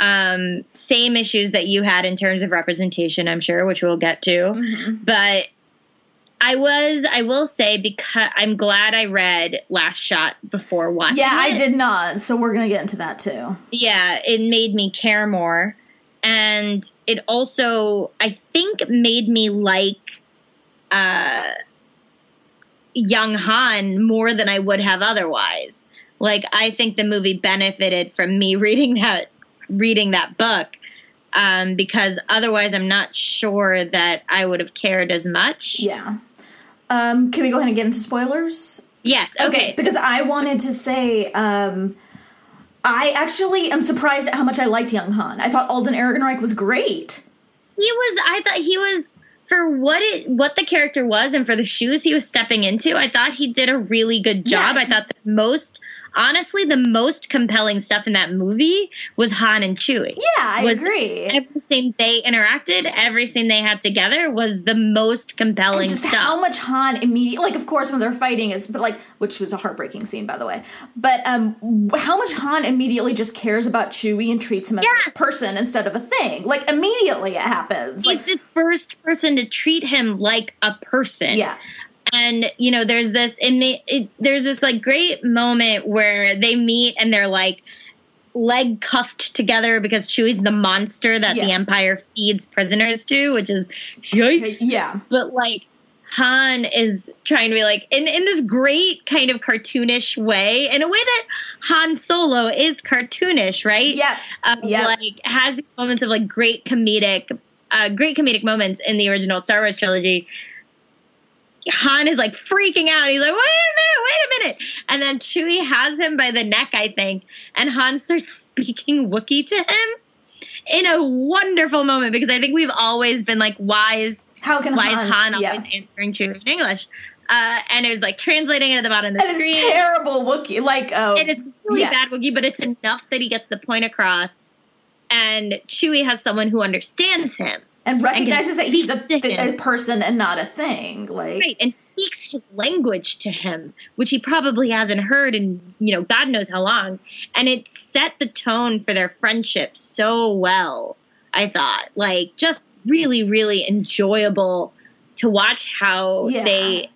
Um same issues that you had in terms of representation, I'm sure, which we'll get to Mhm. but I was I will say because I'm glad I read Last Shot before watching Yeah, I did not. So we're gonna get into that too. Yeah, it made me care more and it also I think made me like uh young Han more than I would have otherwise. Like I think the movie benefited from me reading that reading that book. Um, because otherwise I'm not sure that I would have cared as much. Yeah. Um, can we go ahead and get into spoilers? Yes. Okay. so- Because I wanted to say, um, I actually am surprised at how much I liked Young Han. I thought Alden Ehrenreich was great. he was. I thought he was for what it what the character was and for the shoes he was stepping into. I thought he did a really good job. Yeah. I thought the most, honestly, the most compelling stuff in that movie was Han and Chewie. Yeah, I Was- agree. Every scene they interacted, every scene they had together was the most compelling just stuff. how much Han immediately like of course when they're fighting is but like which was a heartbreaking scene by the way but um how much Han immediately just cares about Chewie and treats him as Yes. a person instead of a thing like immediately it happens He's like the first person to treat him like a person. yeah and you know there's this and they, it, there's this like great moment where they meet and they're like leg cuffed together because Chewie's the monster that the Empire feeds prisoners to, which is yikes. yeah But like Han is trying to be like in in this great kind of cartoonish way, in a way that Han Solo is cartoonish, right? yeah um, Yep. like has these moments of like great comedic, uh, great comedic moments in the original Star Wars trilogy. Han is like freaking out. He's like, "Wait a minute, wait a minute!" And then Chewie has him by the neck, I think, and Han starts speaking Wookiee to him in a wonderful moment because I think we've always been like, "Why is how can why Han is Han yeah. always answering Chewie in English?" Uh, and it was like translating it at the bottom of the and screen it's terrible Wookiee like oh and it's really Yeah. bad Wookiee, but it's enough that he gets the point across. And Chewie has someone who understands him, and recognizes that he's a, him. a person and not a thing like right? And speaks his language to him, which he probably hasn't heard in you know God knows how long. And it set the tone for their friendship so well. I thought, like, just really, really enjoyable to watch how Yeah. they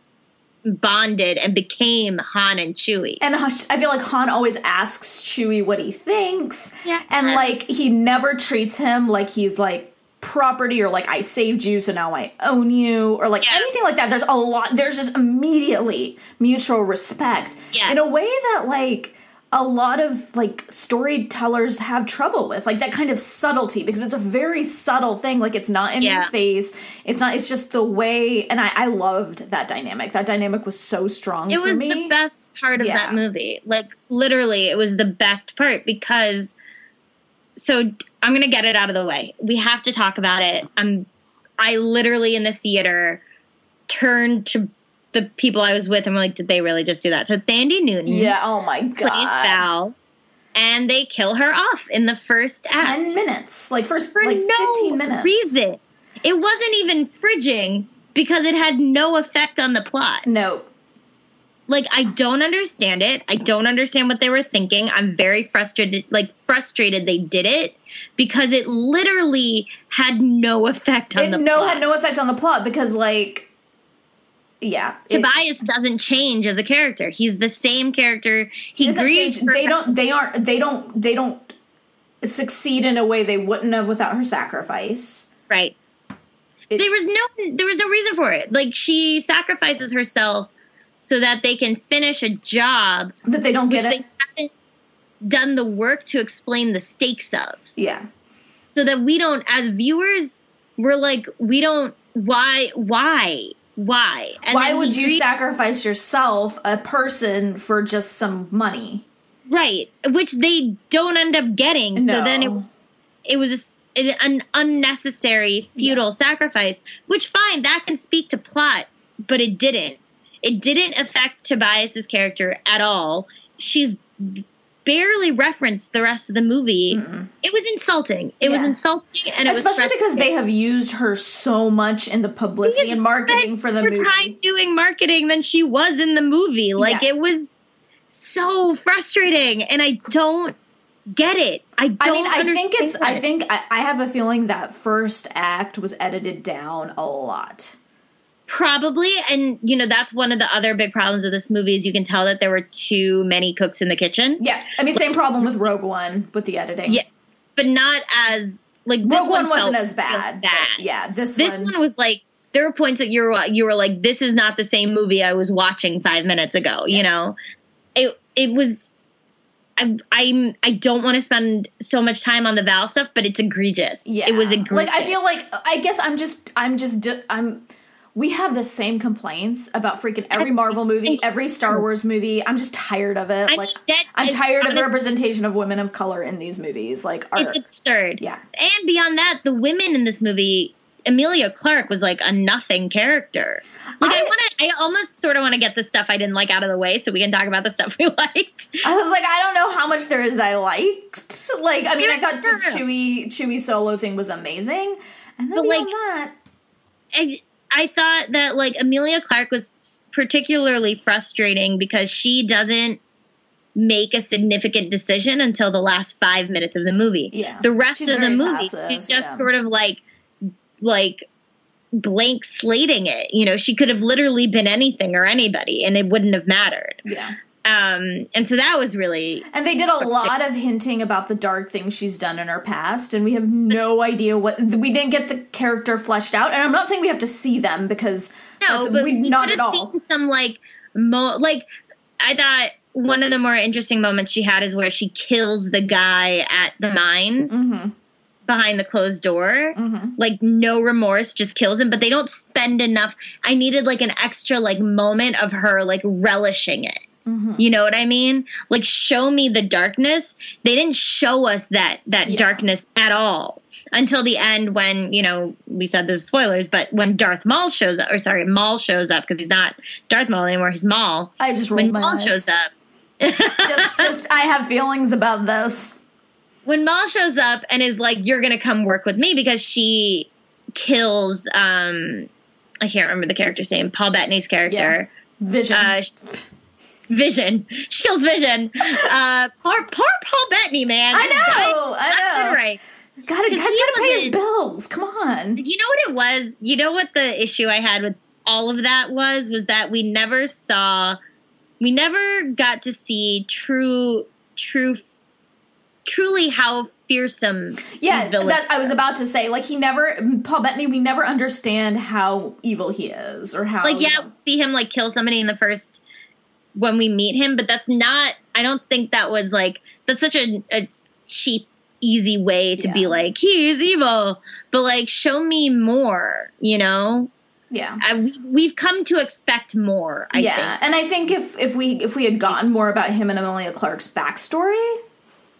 bonded and became Han and Chewie. And I feel like Han always asks Chewie what he thinks. Yeah. And like he never treats him like he's like property or like I saved you so now I own you or like Yeah. anything like that. There's a lot there's just immediately mutual respect. Yeah. In a way that like a lot of like storytellers have trouble with like that kind of subtlety because it's a very subtle thing like it's not in Yeah. your face it's not it's just the way and I, I loved that dynamic that dynamic was so strong it was me the best part of Yeah. that movie like literally it was the best part because so i'm gonna get it out of the way we have to talk about it i'm i literally in the theater turned to the people i was with and were like did they really just do that so Thandie Newton Yeah, oh my plays god. val and they kill her off in the first act 10 minutes. Like first for like no 15 minutes. reason it wasn't even fridging because it had no effect on the plot No. Like I don't understand it. I don't understand what they were thinking. I'm very frustrated like frustrated they did it because it literally had no effect on It the no plot. had no effect on the plot because like yeah. Tobias doesn't change as a character. He's the same character. He, grieves. for- they don't they aren't they don't they don't succeed in a way they wouldn't have without her sacrifice. right. It- there was no there was no reason for it. Like she sacrifices herself so that they can finish a job That they don't which get they it. haven't done the work to explain the stakes of. Yeah. so that we don't as viewers we're like we don't why why why and Why would you sacrifice yourself, a person, for just some money? right, which they don't end up getting. No. So then it was it was an unnecessary futile yeah. sacrifice. Which fine, that can speak to plot, but it didn't. It didn't affect Tobias's character at all. She's barely referenced the rest of the movie. Mm-mm. It was insulting. It yeah. was insulting, and especially because they have used her so much in the publicity and marketing for the movie. more movie. time doing marketing than she was in the movie. Like yeah. it was so frustrating, and I don't get it. I don't. I mean, I think it's. It. I think I, I have a feeling that first act was edited down a lot. Probably, and you know that's one of the other big problems of this movie is you can tell that there were too many cooks in the kitchen. Yeah, I mean, same problem with Rogue One with the editing. Yeah, but not as like Rogue one, one wasn't as bad. Bad. Yeah, this this one, one was like there were points that you were you were like this is not the same movie I was watching five minutes ago. You know, it it was. I, I'm I don't want to spend so much time on the Val stuff, but it's egregious. Yeah, it was egregious. Like I feel like I guess I'm just I'm just I'm we have the same complaints about freaking every Marvel movie, every Star Wars movie. I'm just tired of it. I like mean, I'm tired of the representation of women of color in these movies. Like it's absurd. Yeah. And beyond that, the women in this movie, Emilia Clarke was like a nothing character. Like I, I want to, I almost sort of want to get the stuff I didn't like out of the way, so we can talk about the stuff we liked. I was like, I don't know how much there is that I liked. Like, I mean, I thought the Chewy Chewie solo thing was amazing, and then but beyond like, that. I, I thought that like Emilia Clarke was particularly frustrating because she doesn't make a significant decision until the last five minutes of the movie. Yeah. The rest she's of the movie, passive, she's just yeah. sort of like like blank slating it. You know, she could have literally been anything or anybody and it wouldn't have mattered. Yeah. Um, and so that was really. And they did a lot of hinting about the dark things she's done in her past, and we have no idea what. We didn't get the character fleshed out, and I'm not saying we have to see them because no, but we, we not at all. Seen some like, mo- like I thought one of the more interesting moments she had is where she kills the guy at the mines. Mm-hmm behind the closed door. Mm-hmm. Like no remorse, just kills him. But they don't spend enough. I needed like an extra like moment of her like relishing it. Mm-hmm. You know what I mean? Like show me the darkness. They didn't show us that that yeah. darkness at all until the end when, you know, we said this spoilers, but when Darth Maul shows up or sorry, Maul shows up because he's not Darth Maul anymore, he's Maul. I just when Maul eyes. shows up. just, just I have feelings about this. When Maul shows up and is like, You're gonna come work with me because she kills um I can't remember the character's name, Paul Bettany's character. Yeah. Vision. Uh, Vision. She kills Vision. Uh, poor, poor Paul Bettany, man. I know. I know. Right. Gotta, guys gotta pay his bills. Come on. You know what it was? You know what the issue I had with all of that was? Was that we never saw, we never got to see true, true, truly how fearsome. Yeah, that I was about to say. Like he never, Paul Bettany. We never understand how evil he is or how. Like yeah, see him like kill somebody in the first when we meet him, but that's not. I don't think that was like that's such a, a cheap, easy way to yeah. be like he's evil. But like, show me more. You know. Yeah, I, we, have come to expect more. I yeah, think. and I think if if we if we had gotten more about him and Emilia Clarke's backstory,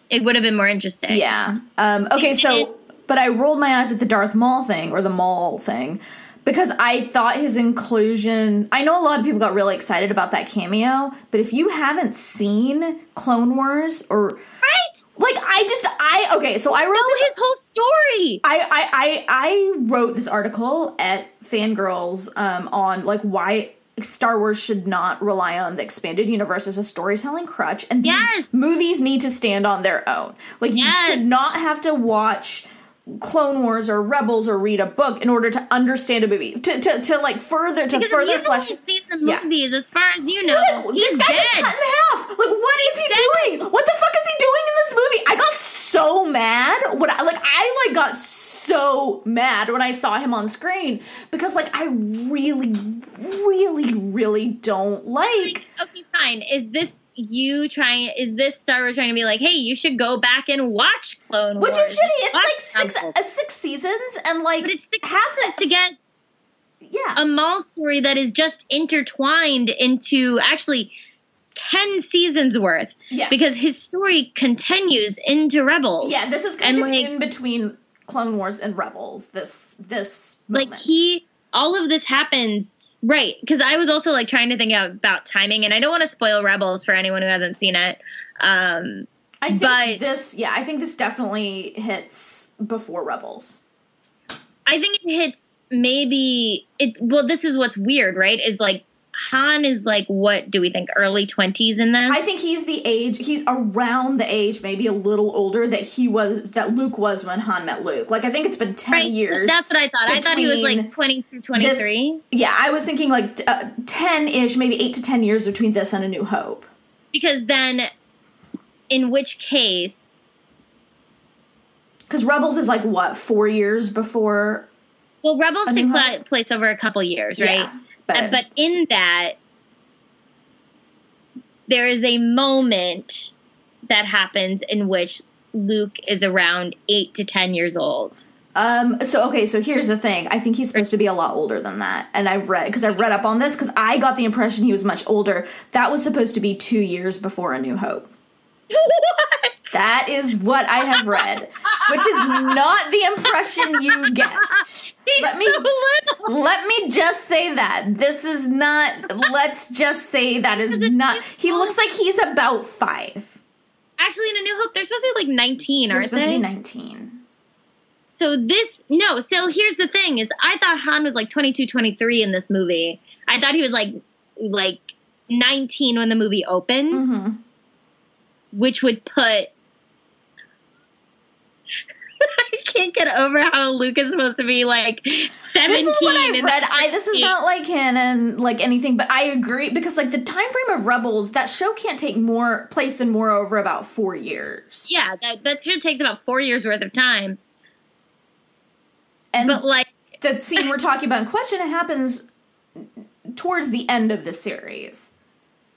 it would have been more interesting. Yeah. Um, okay, so but I rolled my eyes at the Darth Maul thing or the Maul thing because I thought his inclusion. I know a lot of people got really excited about that cameo, but if you haven't seen Clone Wars or right, like I just I okay, so I wrote know this, his whole story. I I I, I wrote this article at Fangirls um, on like why Star Wars should not rely on the expanded universe as a storytelling crutch, and yes. movies need to stand on their own. Like yes. you should not have to watch Clone Wars or Rebels or read a book in order to understand a movie to to, to like further to because further you've flesh. Only seen the movies, yeah. as far as you know, like, he's this guy dead. cut in half. Like, what is he dead. doing? What the fuck is he doing in this movie? I got so mad when I like I like got so mad when I saw him on screen because like I really, really, really don't like. like okay, fine. Is this you trying is this Star Wars trying to be like, hey, you should go back and watch Clone Wars, which is shitty. It's like six uh, six seasons and like but it's six half seasons to get yeah a Maul story that is just intertwined into actually 10 seasons worth Yeah. because his story continues into Rebels. Yeah, this is kind And, of like- in between Clone Wars and Rebels. This this like he all of this happens right because i was also like trying to think about timing and i don't want to spoil rebels for anyone who hasn't seen it um I think but- this yeah, I think this definitely hits before Rebels. i think it hits maybe it well this is what's weird right is like han is like what do we think early 20s in this I think he's the age he's around the age, maybe a little older that he was that Luke was when Han met Luke. Like I think it's been ten right years. that's what i thought i thought he was like 20 through 23 yeah, I was thinking like uh, ten ish, maybe eight to ten years between this and A New Hope. because then in which case Because Rebels is like what four years before, well rebels takes pla- place over a couple years right Yeah, but, Uh, but in that there is a moment that happens in which Luke is around 8 to 10 years old. Um. So okay. So here's the thing. I think he's supposed to be a lot older than that, and I've read because I've read up on this because I got the impression he was much older. That was supposed to be two years before A New Hope. What? That is what I have read, which is not the impression you get. He's Let me- so. Let me just say that this is not. Let's just say that is not. He looks like he's about five. Actually, in A New Hope, they're supposed to be like 19, They're aren't supposed they? to be nineteen. so this, no, so here's the thing is I thought Han was like 22, 23 in this movie. I thought he was like, like 19 when the movie opens. Mhm. Which would put I can't get over how Luke is supposed to be like seventeen. This is what and- read. I this is not like canon, like anything, but I agree because like the time frame of Rebels, that show can't take more place than more over about four years. Yeah, that that here takes about four years worth of time. And But like, the scene we're talking about in question, it happens towards the end of the series,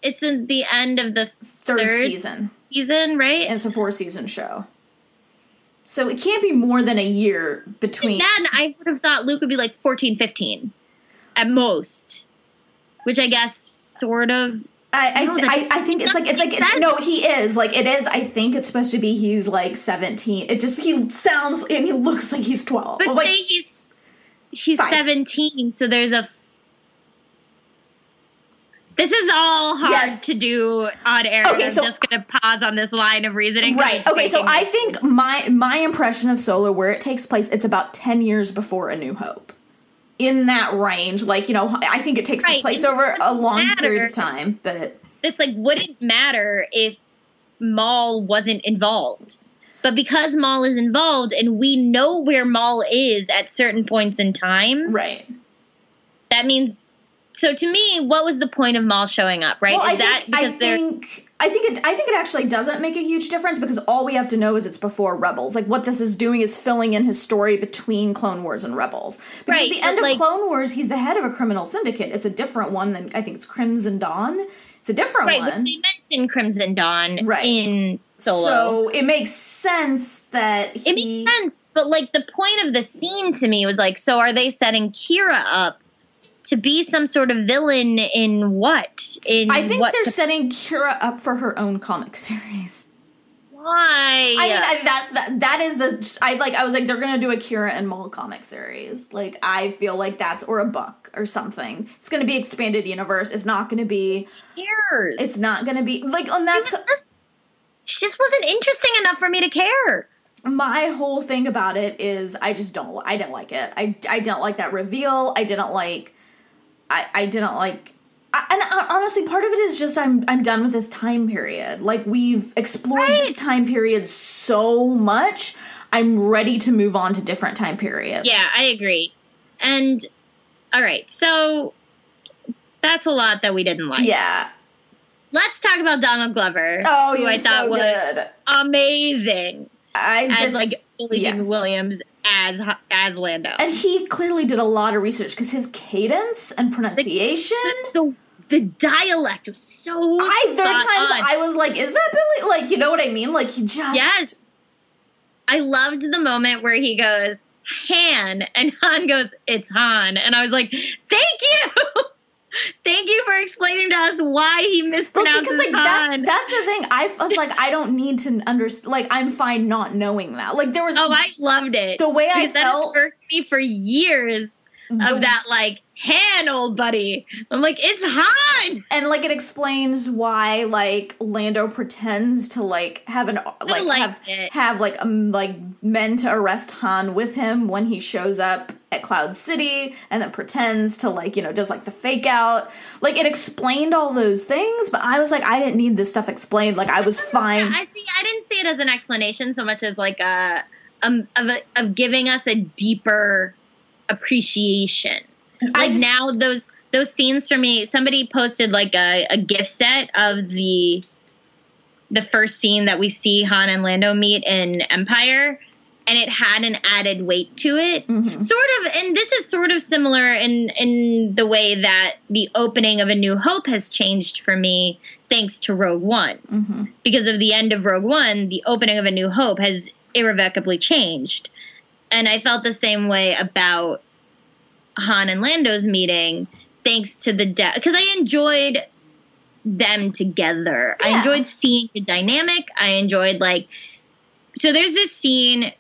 it's in the end of the third, Third? season, season, right? and it's a four season show. So it can't be more than a year between. then I would have thought Luke would be like 14, 15 at most, which I guess sort of. I I, No, I, I think it's like it's like it's, no he is like it is I think it's supposed to be he's like seventeen it just he sounds and he looks like he's twelve But like say he's he's Five. seventeen, so there's a. This is all hard Yes. to do on air. Okay, I'm so- just gonna pause on this line of reasoning. right okay so I think my my impression of Solo where it takes place it's about ten years before A New Hope in that range like you know I think it takes Right, place over a long matter. period of time but this like wouldn't matter if Maul wasn't involved. But because Maul is involved and we know where Maul is at certain points in time, right that means so to me, what was the point of Maul showing up, right? well is I that think I because they're think I think it I think it actually doesn't make a huge difference because all we have to know is it's before Rebels. Like what this is doing is filling in his story between Clone Wars and Rebels. Because Right, at the end of like- Clone Wars, he's the head of a criminal syndicate. It's a different one than I think it's Crimson Dawn. It's a different right, one. which they mentioned Crimson Dawn Right. in Solo. So it makes sense that it makes sense, but like the point of the scene to me was like, so are they setting Qi'ra up to be some sort of villain in what? In I think they're setting Qi'ra up for her own comic series. why? I mean, I, that's that. That is the. I like. I was like, they're gonna do a Kira and Maul comic series. Like, I feel like that's or a book or something. It's gonna be expanded universe. It's not gonna be. cares? It's not gonna be like. And she that's was just she just wasn't interesting enough for me to care. my whole thing about it. Is I just don't. I didn't like it. I I didn't like that reveal. I didn't like. I I didn't like. I, and honestly, part of it is just I'm I'm done with this time period. Like we've explored this time period so much. I'm ready to move on to different time periods. Yeah, I agree. And all right, so that's a lot that we didn't like. Yeah. Let's talk about Donald Glover. Oh, who I was thought so was good. amazing I as like Billy yeah. Dean Williams as as Lando. and he clearly did a lot of research because his cadence and pronunciation. the the dialect was so. I there are times on. I was like, "Is that Billy?" Like, you know what I mean? Like he just Yes. I loved the moment where he goes, Han, and Han goes, It's Han. And I was like, Thank you! Thank you for explaining to us why he mispronounces well, like, that, Han. that's the thing. I was like, I don't need to understand. Like, I'm fine not knowing that. Like, there was. oh, I loved it. The way I because that has irked me for years of that, like, Han, old buddy. I'm like, it's Han. and like it explains why like Lando pretends to like have an like have it. have like um like men to arrest Han with him when he shows up at Cloud City and then pretends to like you know does like the fake out like it explained all those things but I was like I didn't need this stuff explained like I was fine Yeah, I see. I didn't see it as an explanation so much as like a um of a, of giving us a deeper appreciation. Like just- now, those those scenes for me. Somebody posted like a, a GIF set of the the first scene that we see Han and Lando meet in Empire, and it had an added weight to it. Mhm. Sort of, and this is sort of similar in in the way that the opening of A New Hope has changed for me thanks to Rogue One Mhm. because of the end of Rogue One, the opening of A New Hope has irrevocably changed. And I felt the same way about Han and Lando's meeting, thanks to the death. Because I enjoyed them together. I enjoyed seeing the dynamic. I enjoyed, like, so there's this scene.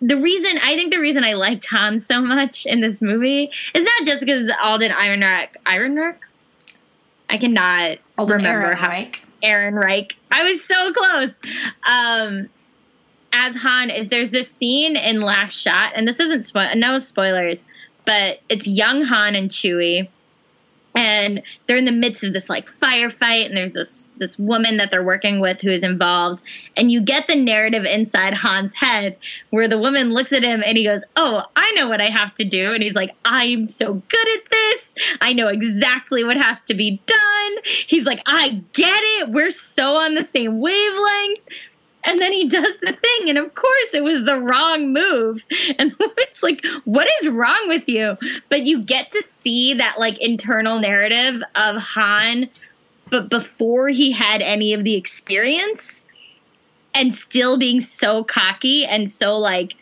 The reason, I think the reason I liked Han so much in this movie is not just because Alden Ehrenreich, Ehrenreich? I cannot Alden remember Aaron, how. right? Aaron Reich. I was so close. Um, as Han, is there's this scene in Last Shot, and this isn't spo- no spoilers, but it's young Han and Chewie, and they're in the midst of this like firefight, and there's this this woman that they're working with who is involved, and you get the narrative inside Han's head where the woman looks at him and he goes, "Oh, I know what I have to do," and he's like, "I'm so good at this. I know exactly what has to be done." He's like, "I get it. We're so on the same wavelength." And then he does the thing, and of course, it was the wrong move. And it's like, what is wrong with you? But you get to see that like internal narrative of Han, but before he had any of the experience, and still being so cocky and so like,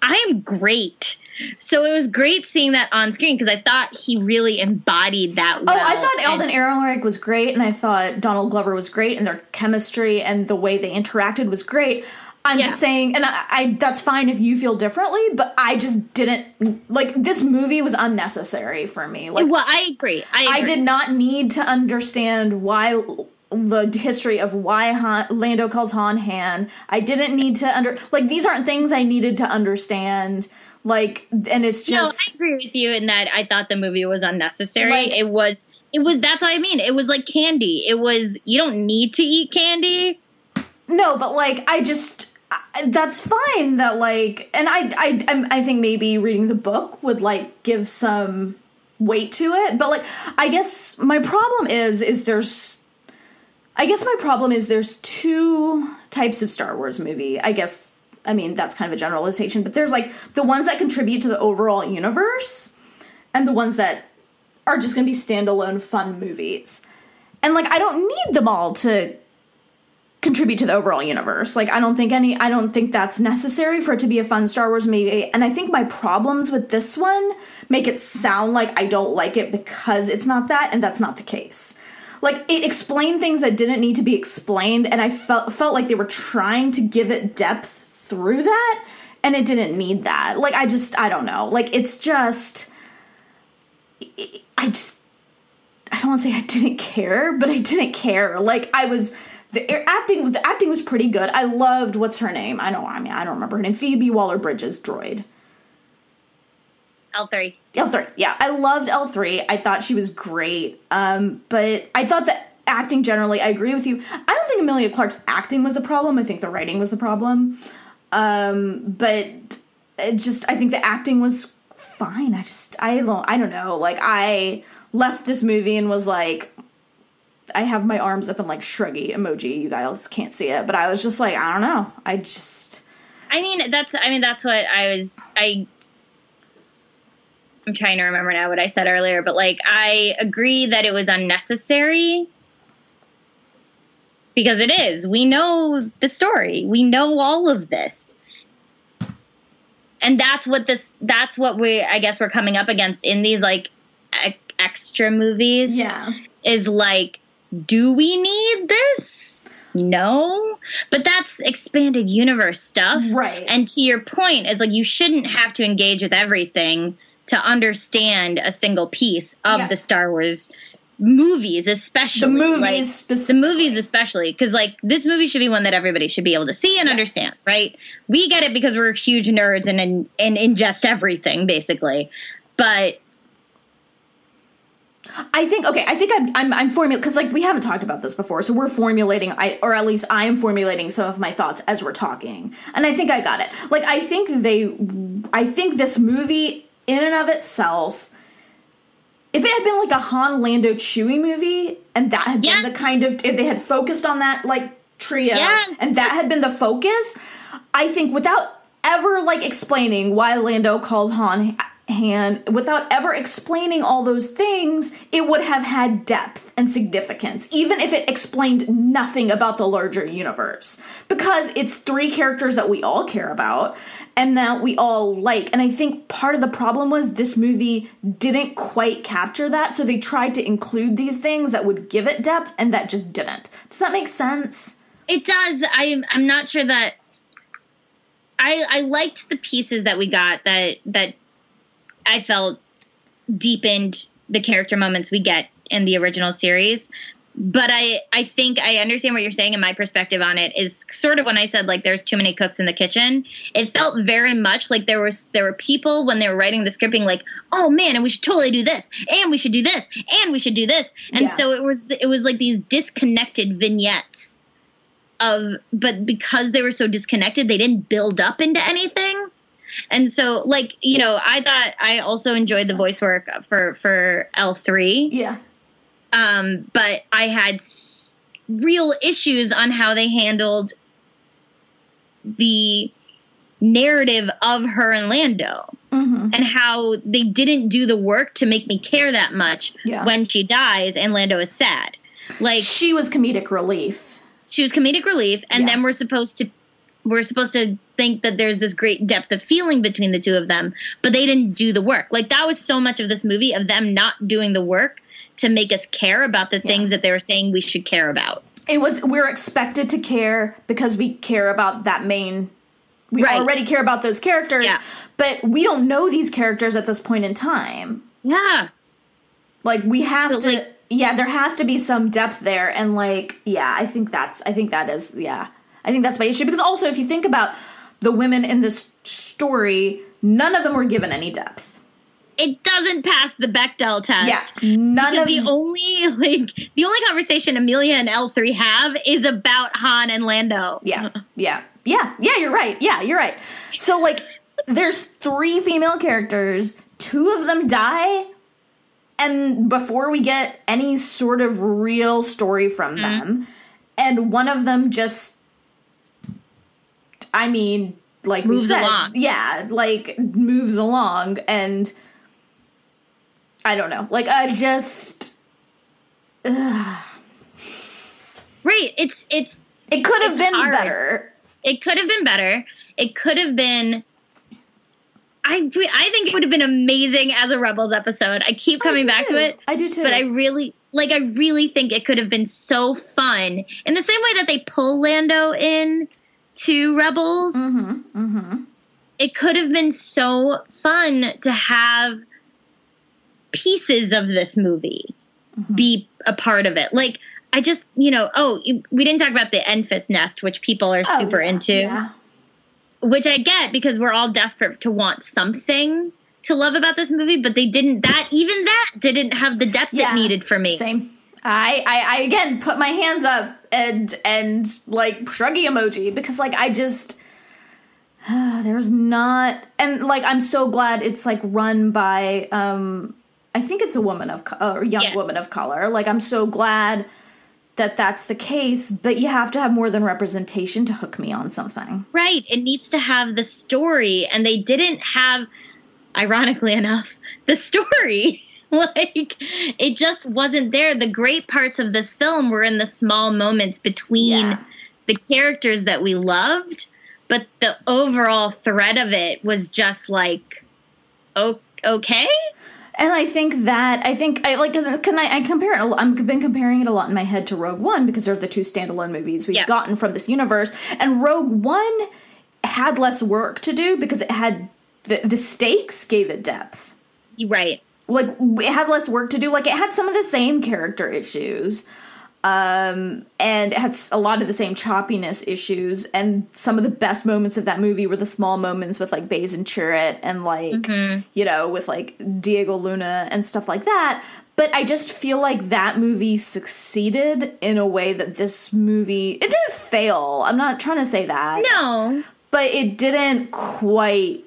I am great. So it was great seeing that on screen because I thought he really embodied that. Oh, Well. I thought Alden Ehrenreich was great, and I thought Donald Glover was great, and their chemistry and the way they interacted was great. I'm Yeah. just saying, and I, I that's fine if you feel differently, but I just didn't like this movie was unnecessary for me. Like Well, I agree. I, I did not need to understand why the history of why Han, Lando calls Han Han. I didn't need to under like these aren't things I needed to understand. Like, and it's just. No, I agree with you in that I thought the movie was unnecessary. Like- it was it was that's what I mean. It was like candy. It was you don't need to eat candy. No, but like I just I, that's fine that like and I I I'm- I think maybe reading the book would like give some weight to it, but like I guess my problem is is there's I guess my problem is there's two types of Star Wars movie. I guess I mean that's kind of a generalization, but there's like the ones that contribute to the overall universe and the ones that are just going to be standalone fun movies. And like I don't need them all to contribute to the overall universe. Like I don't think any I don't think that's necessary for it to be a fun Star Wars movie. And I think my problems with this one make it sound like I don't like it because it's not that and that's not the case. Like it explained things that didn't need to be explained and I felt felt like they were trying to give it depth through that and it didn't need that. Like I just I don't know. Like it's just I just I don't want to say I didn't care, but I didn't care. Like I was the acting the acting was pretty good. I loved what's her name? I know I mean I don't remember her name. Phoebe Waller-Bridge's droid. L three. L3. Yeah, I loved L3. I thought she was great. Um but I thought that acting generally I agree with you. I don't think Emilia Clarke's acting was the problem. I think the writing was the problem. Um but it just I think the acting was fine. I just I don't I don't know. Like I left this movie and was like I have my arms up in like shruggy emoji. You guys can't see it, but I was just like, I don't know. I just I mean that's I mean that's what I was I I'm trying to remember now what I said earlier, but like I agree that it was unnecessary because it is. We know the story. We know all of this. And that's what this that's what we I guess we're coming up against in these like ac- extra movies Yeah. is like, do we need this? No, but that's expanded universe stuff. Right. And to your point, is like you shouldn't have to engage with everything to understand a single piece of Yeah. the Star Wars movies, especially The movies like, the movies, especially because like this movie should be one that everybody should be able to see and understand, right? We get it because we're huge nerds and and, and ingest everything basically, but I think okay. I think I'm I'm, I'm formulating because like we haven't talked about this before, so we're formulating. I or at least I am formulating some of my thoughts as we're talking, and I think I got it. Like I think they, I think this movie in and of itself, if it had been like a Han Lando Chewie movie, and that had Yeah. been the kind of if they had focused on that like trio, Yeah. and that had been the focus, I think without ever like explaining why Lando calls Han Han, without ever explaining all those things, it would have had depth and significance, even if it explained nothing about the larger universe. Because it's three characters that we all care about and that we all like. And I think part of the problem was this movie didn't quite capture that, so they tried to include these things that would give it depth, and that just didn't. Does that make sense? It does. I I'm not sure that I I liked the pieces that we got that that I felt deepened the character moments we get in the original series. But I I think I understand what you're saying and my perspective on it is sort of when I said like there's too many cooks in the kitchen. It felt very much like there was there were people when they were writing the script being like, "Oh man, and we should totally do this. And we should do this. And we should do this." And Yeah. so it was it was like these disconnected vignettes of but because they were so disconnected they didn't build up into anything and so like you know i thought i also enjoyed the voice work for for l3 Yeah. um but i had s- real issues on how they handled the narrative of her and lando Mm-hmm. and how they didn't do the work to make me care that much Yeah. when she dies and lando is sad like She was comedic relief. she was comedic relief and Yeah. then we're supposed to we're supposed to think that there's this great depth of feeling between the two of them but they didn't do the work. Like that was so much of this movie of them not doing the work to make us care about the things that they were saying we should care about. It was we're expected to care because we care about that main we Right. already care about those characters Yeah. but we don't know these characters at this point in time. Yeah. Like we have So, to like- yeah there has to be some depth there and like yeah i think that's i think that is yeah. I think that's my issue because also if you think about the women in this story none of them were given any depth it doesn't pass the Bechdel test. yeah none of the only like the only conversation Emilia and L three have is about Han and Lando. Yeah, yeah, yeah, yeah. You're right. Yeah, you're right. So like, there's three female characters. Two of them die, and before we get any sort of real story from mm-hmm. them, and one of them just, I mean, like Moves said, along. Yeah, like moves along, and I don't know. Like I just, Right. It's it's it could have been hard. better. it could have been better. It could have been. I I think it would have been amazing as a Rebels episode. I keep coming I back to it, I do too. but I really like. I really think it could have been so fun in the same way that they pull Lando in to Rebels. Mm-hmm, It could have been so fun to have pieces of this movie Mm-hmm. be a part of it. Like I just, you know, oh, we didn't talk about the Enfys nest, which people are Oh, super yeah, into yeah. which I get because we're all desperate to want something to love about this movie, but they didn't that even that didn't have the depth Yeah, it needed for me. Same. I, I I again put my hands up and and like shruggy emoji because like I just there's not and like I'm so glad it's like run by um I think it's a woman of co- or young Yes. woman of color. Like I'm so glad that that's the case, but you have to have more than representation to hook me on something. Right. It needs to have the story and they didn't have ironically enough the story. like it just wasn't there. The great parts of this film were in the small moments between Yeah. the characters that we loved, but the overall thread of it was just like okay? And I think that I think I like can I, I compare it. I've been comparing it a lot in my head to Rogue One because they're the two standalone movies we've Yeah. gotten from this universe. And Rogue One had less work to do because it had the, the stakes gave it depth. Right. Like it had less work to do. Like it had some of the same character issues, um, and it had a lot of the same choppiness issues. And some of the best moments of that movie were the small moments with like Baze and Chirrut and like you know with like Diego Luna and stuff like that. But I just feel like that movie succeeded in a way that this movie it didn't fail. I'm not trying to say that, No. but it didn't quite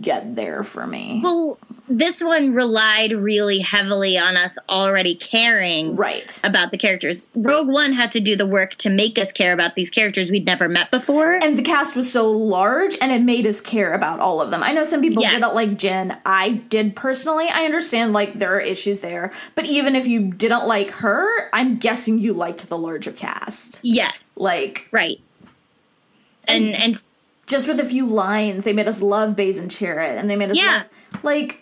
get there for me. Well, this one relied really heavily on us already caring Right. about the characters. Rogue One had to do the work to make us care about these characters we'd never met before. and the cast was so large and it made us care about all of them. I know some people Yes. didn't like Jyn. I did personally. I understand like there are issues there. But even if you didn't like her, I'm guessing you liked the larger cast. yes. Like right. And and s- just with a few lines, they made us love Baze and Chirrut and they made us Yeah. love like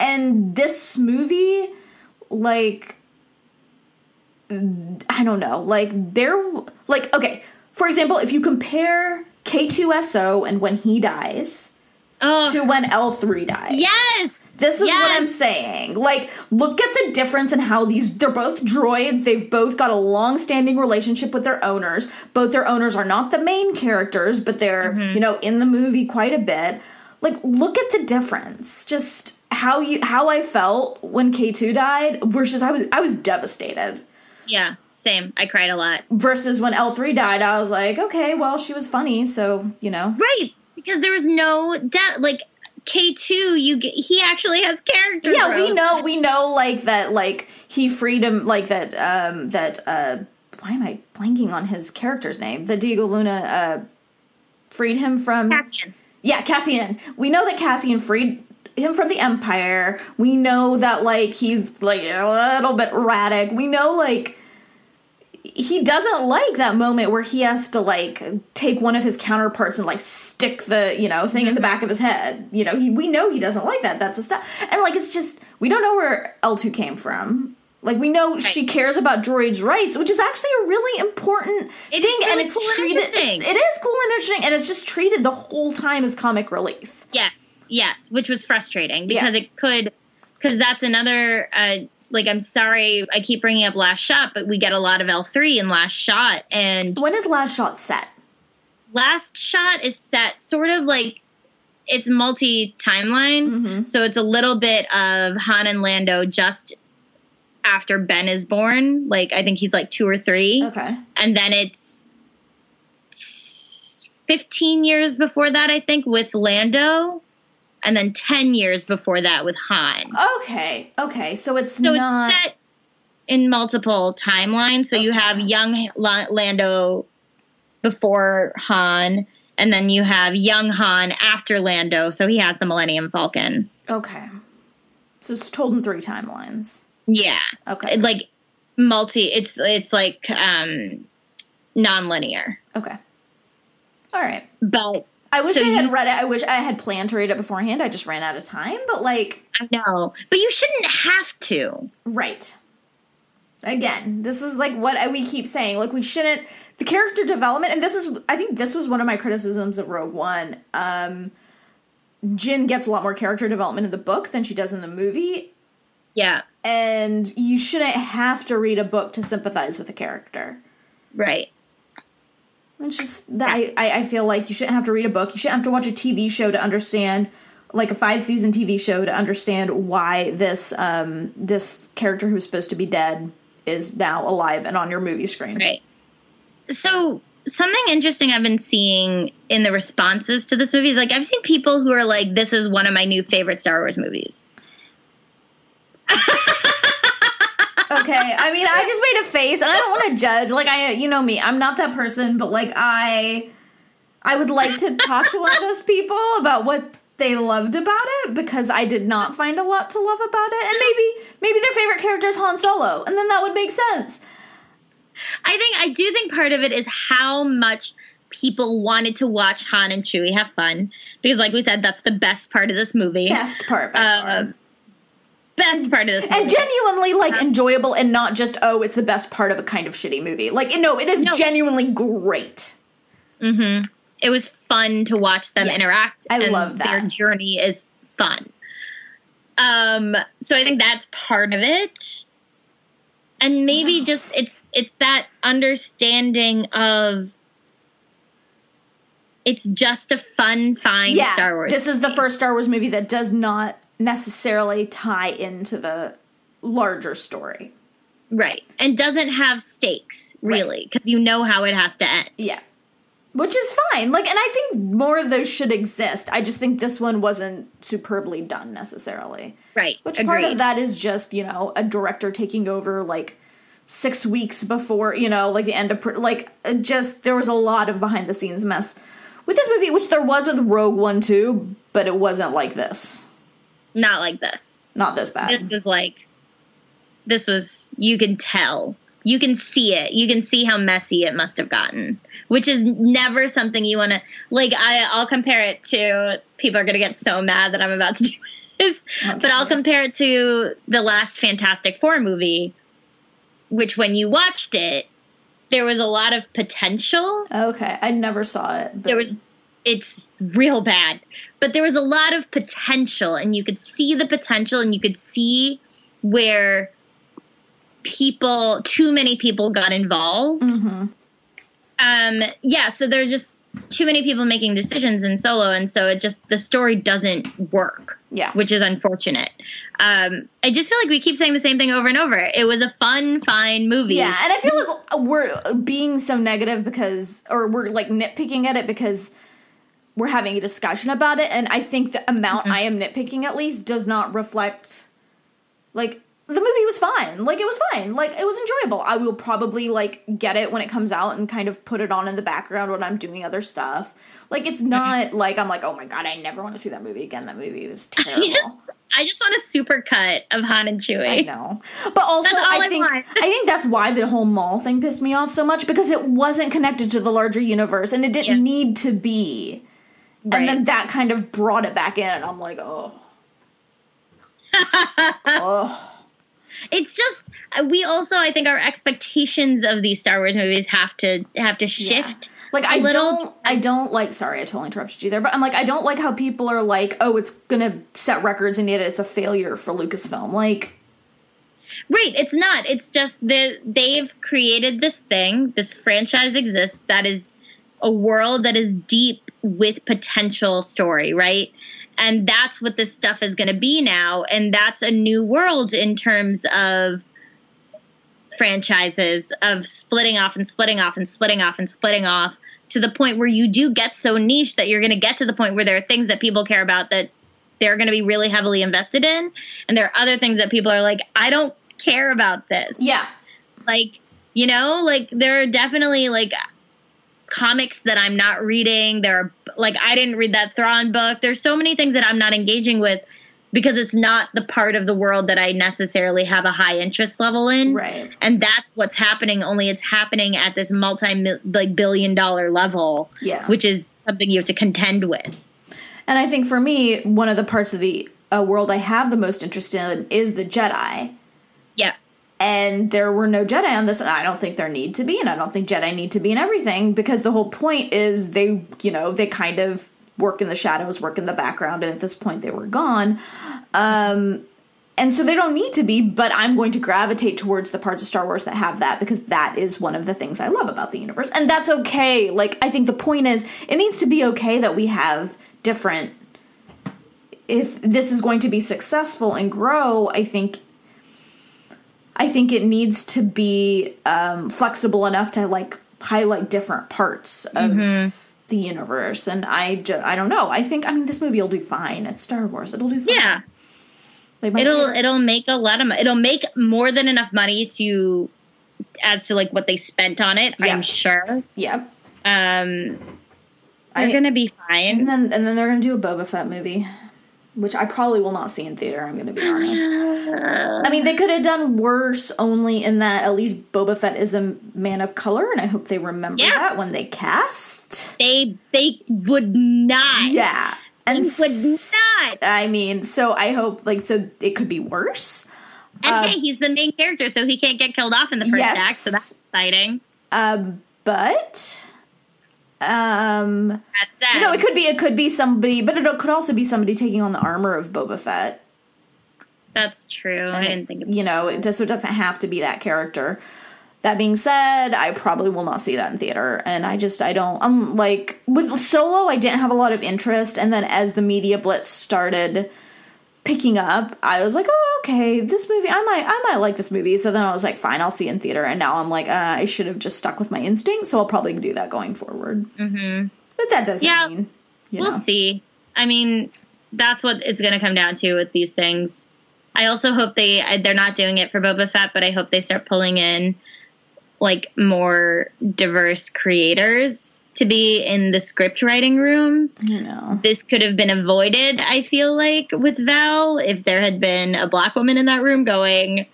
and this movie like I don't know. Like there like okay, for example, if you compare K2SO and when he dies oh to when L3 dies. yes. This is yes. what I'm saying. Like, look at the difference in how these they're both droids. They've both got a long-standing relationship with their owners. Both their owners are not the main characters, but they're, Mm-hmm. you know, in the movie quite a bit. Like, look at the difference. Just how you how I felt when K2 died versus I was I was devastated. Yeah. Same. I cried a lot. Versus when L3 died, I was like, okay, well, she was funny, so, you know. Right. Because there was no doubt. Like K two, you get, he actually has character. yeah we know we know like that like he freed him like that um that uh why am i blanking on his character's name that diego luna uh freed him from Cassian. Yeah cassian. We know that cassian freed him from the empire. We know that like he's like a little bit erratic. We know like he doesn't like that moment where he has to like take one of his counterparts and like stick the you know thing in the mm-hmm. back of his head. You know he we know he doesn't like that. That's a stuff and like it's just we don't know where l2 came from like we know she cares about droids rights which is actually a really important It thing really and it's cool and treated interesting. it's- it is cool and interesting and it's just treated the whole time as comic relief Yes, yes, which was frustrating Yeah. because it could, because that's another. Uh, like, I'm sorry, I keep bringing up Last Shot, but we get a lot of L three in Last Shot, and when is last shot set Last Shot is set sort of like it's multi timeline, Mm-hmm. so it's a little bit of Han and Lando just after Ben is born. Like, I think he's like two or three, okay and then it's 15 years before that, I think, with Lando, and then 10 years before that with Han. okay okay so it's So not it's set in multiple timelines. So you have young Lando before Han, and then you have young Han after Lando. So he has the Millennium Falcon. okay so it's told in three timelines Yeah, okay like multi. It's it's like um non-linear, okay all right but I wish So I had read it. I wish I had planned to read it beforehand. I just ran out of time. But like, I know. But you shouldn't have to. right. Again, this is like what we keep saying. Like, we shouldn't. The character development, and this is, I think, this was one of my criticisms of Rogue One. Um, Jyn gets a lot more character development in the book than she does in the movie, Yeah, and you shouldn't have to read a book to sympathize with a character. right. It's just that I, I, I feel like you shouldn't have to read a book. You shouldn't have to watch a TV show to understand, like a five season TV show to understand why this um this character who's supposed to be dead is now alive and on your movie screen. Right. So something interesting I've been seeing in the responses to this movie is like I've seen people who are like, "This is one of my new favorite Star Wars movies." Okay, I mean, I just made a face, and I don't want to judge. Like I, you know me, I'm not that person, but like I, I would like to talk to one of those people about what they loved about it because I did not find a lot to love about it, and maybe maybe their favorite character is Han Solo, and then that would make sense. I think I do think part of it is how much people wanted to watch Han and Chewie have fun because, like we said, that's the best part of this movie. Best part by far. Um, Best part of this movie. and genuinely like enjoyable and not just oh it's the best part of a kind of shitty movie like no it is No. genuinely great it was fun to watch them Yeah. interact. I and love that. Their journey is fun. Um, so I think that's part of it. And maybe just it's it's that understanding of it's just a fun, fine yeah Star Wars. this is the first star wars movie that does not necessarily tie into the larger story right. And doesn't have stakes, really, because you know how it has to end. yeah which is fine like and i think more of those should exist i just think this one wasn't superbly done necessarily Right. Which Agreed. part of that is just, you know, a director taking over like six weeks before, you know, like the end of, like, uh, just, there was a lot of behind the scenes mess with this movie, which there was with Rogue One too, but it wasn't like this. Not like this. Not this bad. this was like this was you can tell you can see it you can see how messy it must have gotten which is never something you want to like I, i'll compare it to people are going to get so mad that i'm about to do this but i'll compare it to the last fantastic four movie which when you watched it there was a lot of potential okay, I never saw it. But there was it's real bad but there was a lot of potential and you could see the potential and you could see where people too many people got involved Mhm. um yeah so there are just too many people making decisions in solo and so it just the story doesn't work Yeah. which is unfortunate um i just feel like we keep saying the same thing over and over it was a fun fine movie Yeah, and I feel like we're being so negative because, or we're like nitpicking at it because we're having a discussion about it, and I think the amount mm-hmm. I am nitpicking at least does not reflect. Like the movie was fine, like it was fine, like it was enjoyable. I will probably like get it when it comes out and kind of put it on in the background when I'm doing other stuff. Like it's mm-hmm. not like I'm like, oh my god, I never want to see that movie again. That movie was terrible. you just i just want a super cut of han and chewie I know. But also I I think want. I think that's why the whole mall thing pissed me off so much because it wasn't connected to the larger universe and it didn't Yeah. need to be. Right. And then that kind of brought it back in and I'm like, oh. oh. it's just uh, we also i think our expectations of these star wars movies have to have to shift Like a I little don't I don't like sorry, I totally interrupted you there, but I'm like I don't like how people are like, oh, it's gonna set records and yet it's a failure for Lucasfilm. Like right it's not it's just that they've created this thing this franchise exists that is a world that is deep with potential story right and that's what this stuff is going to be now and that's a new world in terms of franchises of splitting off and splitting off and splitting off and splitting off to the point where you do get so niche that you're going to get to the point where there are things that people care about that they're going to be really heavily invested in and there are other things that people are like I don't care about this yeah. like you know like there are definitely like comics that i'm not reading there are like i didn't read that thrawn book there's so many things that i'm not engaging with because it's not the part of the world that i necessarily have a high interest level in Right. and that's what's happening only it's happening at this multi like billion dollar level Yeah. which is something you have to contend with And I think for me, one of the parts of the uh, world I have the most interest in is the Jedi. yeah and there were no Jedi on this, and I don't think there need to be, and I don't think Jedi need to be in everything because the whole point is they, you know, they kind of work in the shadows, work in the background, and at this point they were gone. Um, and so they don't need to be, but I'm going to gravitate towards the parts of Star Wars that have that because that is one of the things I love about the universe, and that's okay. Like, I think the point is, it needs to be okay that we have different. If this is going to be successful and grow, I think I think it needs to be um, flexible enough to like highlight different parts of the universe. And I, ju- I don't know. I think I mean this movie will do fine. It's Star Wars. It'll do fine. yeah it'll it'll make a lot of. It'll make more than enough money to as to like what they spent on it. Yeah. I'm sure. yeah. Um, they're I- gonna be fine. And then and then they're gonna do a Boba Fett movie, which I probably will not see in theater. I'm gonna be honest. I mean, they could have done worse, only in that at least Boba Fett is a man of color, and I hope they remember Yeah. that when they cast. They they would not Yeah, and s- would not. I mean, so I hope like so it could be worse. And Um, hey, he's the main character, so he can't get killed off in the first Yes. act, so that's exciting. Um, but um, That's sad. you know, it could be it could be somebody, but it could also be somebody taking on the armor of Boba Fett. that's true. I didn't think of you know, it just so it doesn't have to be that character. That being said, I probably will not see that in theater, and I just I don't. I'm like with Solo, I didn't have a lot of interest, and then as the media blitz started picking up, I was like, oh okay, this movie, I might I might like this movie. So then I was like, fine, I'll see in theater, and now I'm like, uh, I should have just stuck with my instinct, so I'll probably do that going forward. hmm But that doesn't Yeah. mean We'll know. see. I mean, that's what it's going to come down to with these things. I also hope they they're not doing it for Boba Fett, but I hope they start pulling in like more diverse creators to be in the script writing room. You know. This could have been avoided, I feel like, with Val if there had been a black woman in that room going,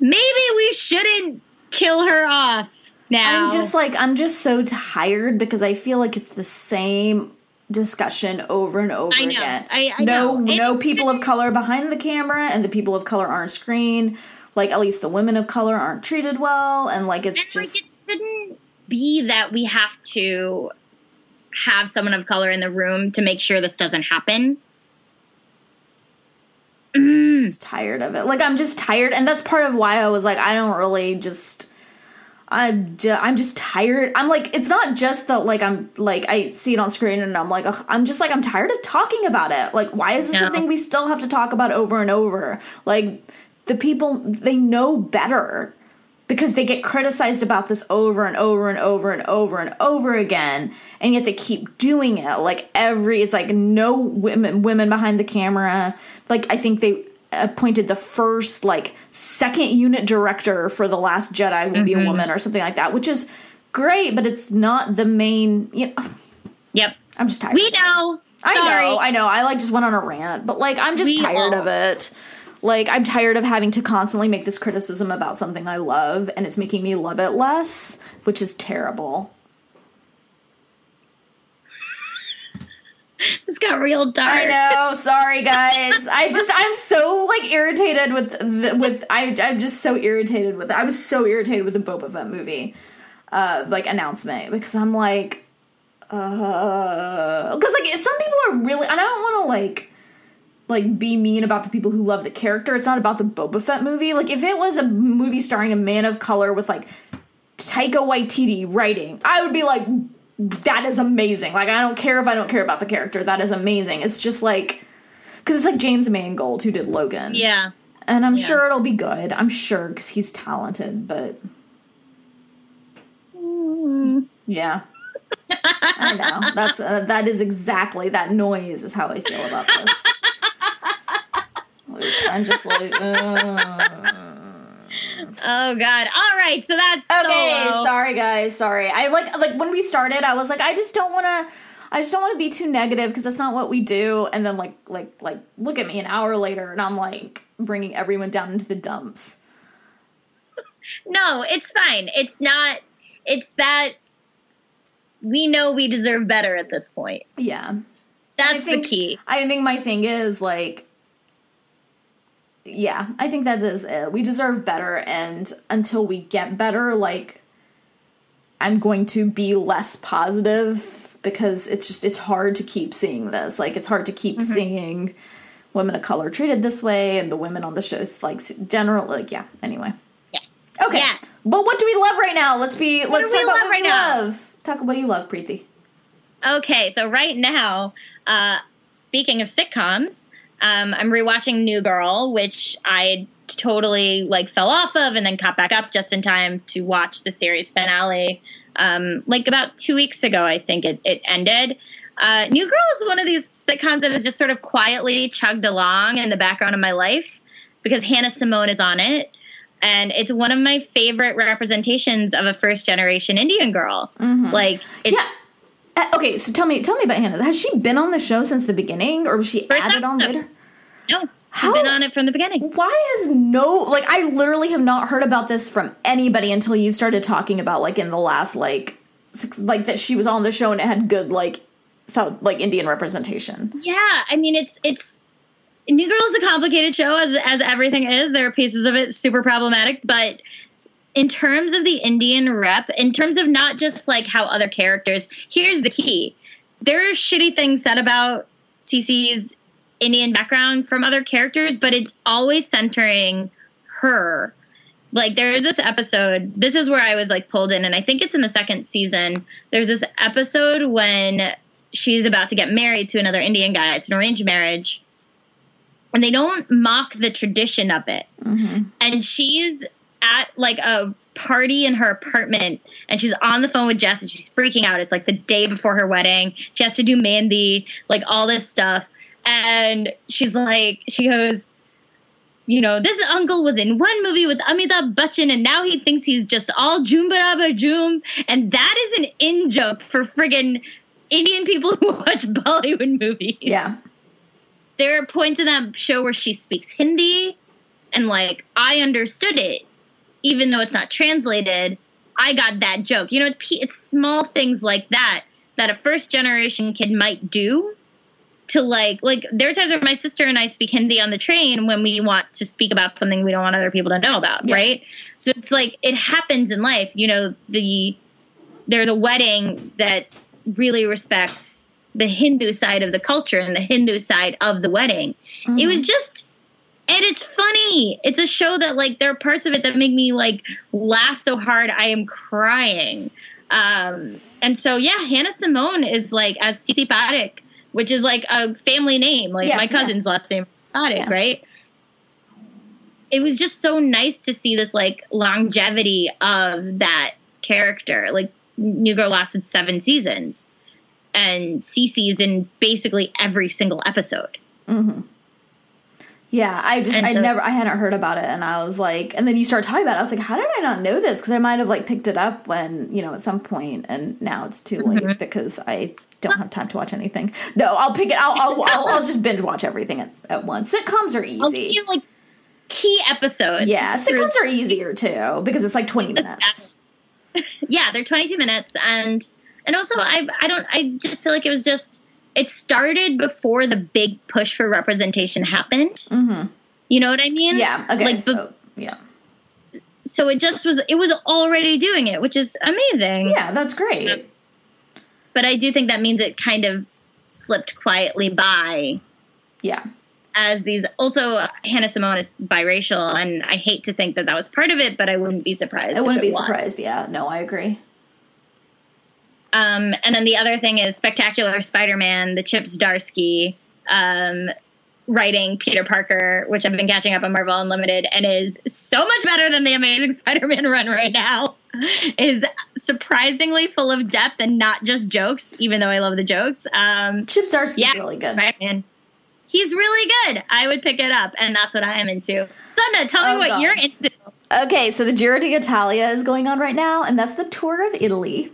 maybe we shouldn't kill her off now. I'm just like I'm just so tired because I feel like it's the same discussion over and over I know. again. I- I no, know. no It's- people of color behind the camera, and the people of color aren't screen. Like at least the women of color aren't treated well, and like it's And just like it shouldn't be that we have to have someone of color in the room to make sure this doesn't happen. Mm, just tired of it. Like I'm just tired, and that's part of why I was like, I don't really just. I'm ju- I'm just tired. I'm like, it's not just that like I'm like I see it on screen and I'm like, ugh, I'm just like I'm tired of talking about it. Like, why is this No. a thing we still have to talk about over and over? Like, the people they know better because they get criticized about this over and over and over and over and over again and yet they keep doing it like every it's like no women women behind the camera like i think they appointed the first like second unit director for the last jedi will be a mm-hmm. woman or something like that which is great but it's not the main you know, yep. i'm just tired We know. Sorry. I know, I know. I like just went on a rant, but like I'm just We tired all- of it. Like I'm tired of having to constantly make this criticism about something I love and it's making me love it less, which is terrible. This got real dark. I know, sorry guys. I just I'm so like irritated with the, with I I'm just so irritated with it. I was so irritated with the Boba Fett movie uh like announcement because I'm like uh cuz like some people are really and I don't want to like like be mean about the people who love the character. It's not about the Boba Fett movie. Like if it was a movie starring a man of color with like Taika Waititi writing, I would be like that is amazing. Like I don't care if I don't care about the character. That is amazing. It's just like cuz it's like James Mangold who did Logan. Yeah. And I'm Yeah. sure it'll be good. I'm sure cuz he's talented, but yeah. I know. That's uh, that is exactly that noise is how I feel about this. I'm just like, uh. Oh God. All right. So that's okay. Solo. Sorry, guys. Sorry. I like like when we started, I was like, I just don't want to. I just don't want to be too negative because that's not what we do. And then like like like look at me an hour later, and I'm like bringing everyone down into the dumps. No, it's fine. It's not. It's that we know we deserve better at this point. Yeah. That's the key. I think my thing is like, yeah, I think that is it. We deserve better, and until we get better, like, I'm going to be less positive because it's just it's hard to keep seeing this. Like, it's hard to keep Mm-hmm. seeing women of color treated this way, and the women on the shows like general like yeah. Anyway, Yes. okay. Yes. But what do we love right now? Let's be. let's do we talk about love what right we now? love. Talk what do you love, Preeti? Okay, so right now, uh, speaking of sitcoms, um, I'm rewatching New Girl, which I totally like fell off of, and then caught back up just in time to watch the series finale. Um, like about two weeks ago, I think it, it ended. Uh, New Girl is one of these sitcoms that has just sort of quietly chugged along in the background of my life because Hannah Simone is on it. And it's one of my favorite representations of a first generation Indian girl. Like, it's. Uh, okay, so tell me, tell me about Hannah. Has she been on the show since the beginning, or was she First added on later? No, she's been on it from the beginning. Why is no like I literally have not heard about this from anybody until you started talking about like in the last like six, like that she was on the show and it had good like South like Indian representation. Yeah, I mean it's it's New Girl is a complicated show as as everything is. There are pieces of it super problematic, but in terms of the Indian rep, in terms of not just like how other characters, here's the key. There are shitty things said about Cece's Indian background from other characters, but it's always centering her. Like there's this episode, this is where I was like pulled in, and I think it's in the second season. There's this episode when she's about to get married to another Indian guy. It's an arranged marriage. And they don't mock the tradition of it. Mm-hmm. And she's at like a party in her apartment and she's on the phone with Jess and she's freaking out. It's like the day before her wedding. She has to do Mehndi, like all this stuff. And she's like, she goes, you know, this uncle was in one movie with Amitabh Bachchan and now he thinks he's just all Jhoom Barabar Jhoom. And that is an in joke for friggin' Indian people who watch Bollywood movies. Yeah. There are points in that show where she speaks Hindi and like I understood it even though it's not translated. I got that joke. You know, it's, it's small things like that that a first generation kid might do to like like there are times where my sister and I speak Hindi on the train when we want to speak about something we don't want other people to know about, yeah. right? So it's like it happens in life. You know, the there's a wedding that really respects the Hindu side of the culture and the Hindu side of the wedding. Mm-hmm. It was just and it's funny. It's a show that like there are parts of it that make me like laugh so hard I am crying. Um, and so yeah, Hannah Simone is like as Cece Parekh, which is like a family name, like yeah, my cousin's yeah. last name Parekh, yeah. right? It was just so nice to see this like longevity of that character. Like New Girl lasted seven seasons, and Cece's in basically every single episode. Mm-hmm. Yeah, I just I never I hadn't heard about it, and I was like, and then you start talking about it. I was like, how did I not know this? Because I might have like picked it up when you know at some point, and now it's too late mm-hmm. because I don't have time to watch anything. No, I'll pick it. I'll I'll, I'll, I'll just binge watch everything at, at once. Sitcoms are easy. I'll give you like key episodes. Yeah, sitcoms are easier too because it's like twenty minutes yeah, they're 22 minutes, and and also I I don't I just feel like it was just it started before the big push for representation happened. Mm-hmm. You know what I mean? Yeah. Okay. Like, so, yeah. So it just was. It was already doing it, which is amazing. Yeah, that's great. But I do think that means it kind of slipped quietly by. Yeah as these also Hannah Simone is biracial, and I hate to think that that was part of it, but I wouldn't be surprised. I wouldn't be was. surprised. Yeah, no, I agree. Um, and then the other thing is Spectacular Spider-Man, the Chip Zdarsky um, writing Peter Parker, which I've been catching up on Marvel Unlimited, and is so much better than the Amazing Spider-Man run right now. Is surprisingly full of depth and not just jokes, even though I love the jokes. Um, Chip Zdarsky yeah, really good. Spider-Man he's really good. I would pick it up, and that's what I am into. Sunda, tell me oh, what God. you're into. Okay, so the Giro d'Italia is going on right now, and that's the tour of Italy.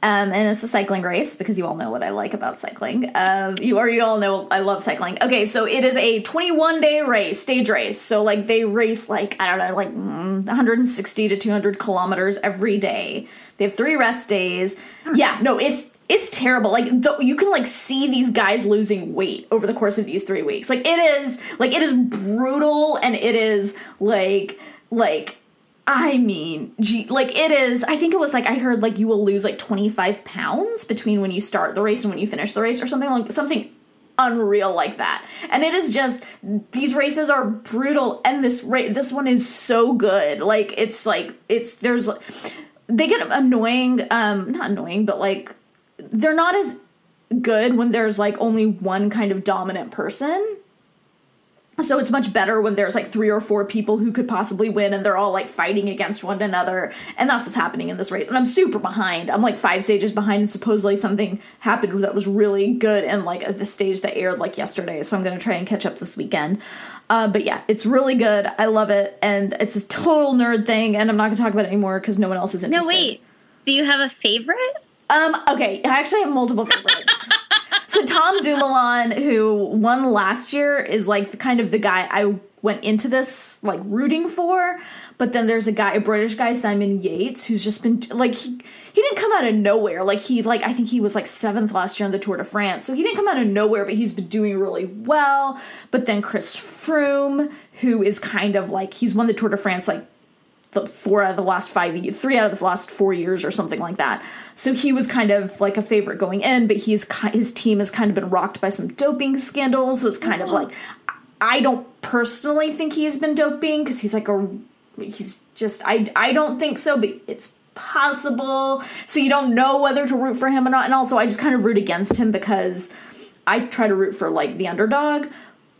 Um, and it's a cycling race because you all know what I like about cycling. Um, you or you all know I love cycling. Okay, so it is a 21 day race, stage race. So like they race like I don't know, like mm, 160 to 200 kilometers every day. They have three rest days. Yeah, no, it's it's terrible. Like you can like see these guys losing weight over the course of these three weeks. Like it is like it is brutal and it is like like I mean, gee, like it is. I think it was like I heard like you will lose like twenty five pounds between when you start the race and when you finish the race, or something like something unreal like that. And it is just these races are brutal, and this race, this one is so good. Like it's like it's there's they get annoying, um, not annoying, but like they're not as good when there's like only one kind of dominant person. So it's much better when there's like three or four people who could possibly win and they're all like fighting against one another. And that's what's happening in this race. And I'm super behind. I'm like five stages behind and supposedly something happened that was really good and like the stage that aired like yesterday. So I'm going to try and catch up this weekend. Uh, but yeah, it's really good. I love it. And it's a total nerd thing. And I'm not going to talk about it anymore because no one else is interested. No, wait. Do you have a favorite? Um, okay, I actually have multiple favorites. So Tom Dumoulin, who won last year, is like the, kind of the guy I went into this like rooting for. But then there's a guy, a British guy, Simon Yates, who's just been like he he didn't come out of nowhere. Like he like I think he was like seventh last year on the Tour de France, so he didn't come out of nowhere. But he's been doing really well. But then Chris Froome, who is kind of like he's won the Tour de France like the four out of the last five, three out of the last four years or something like that. So he was kind of like a favorite going in, but he's his team has kind of been rocked by some doping scandals. So it's kind of uh-huh. like I don't personally think he's been doping because he's like a he's just I I don't think so, but it's possible. So you don't know whether to root for him or not. And also I just kind of root against him because I try to root for like the underdog.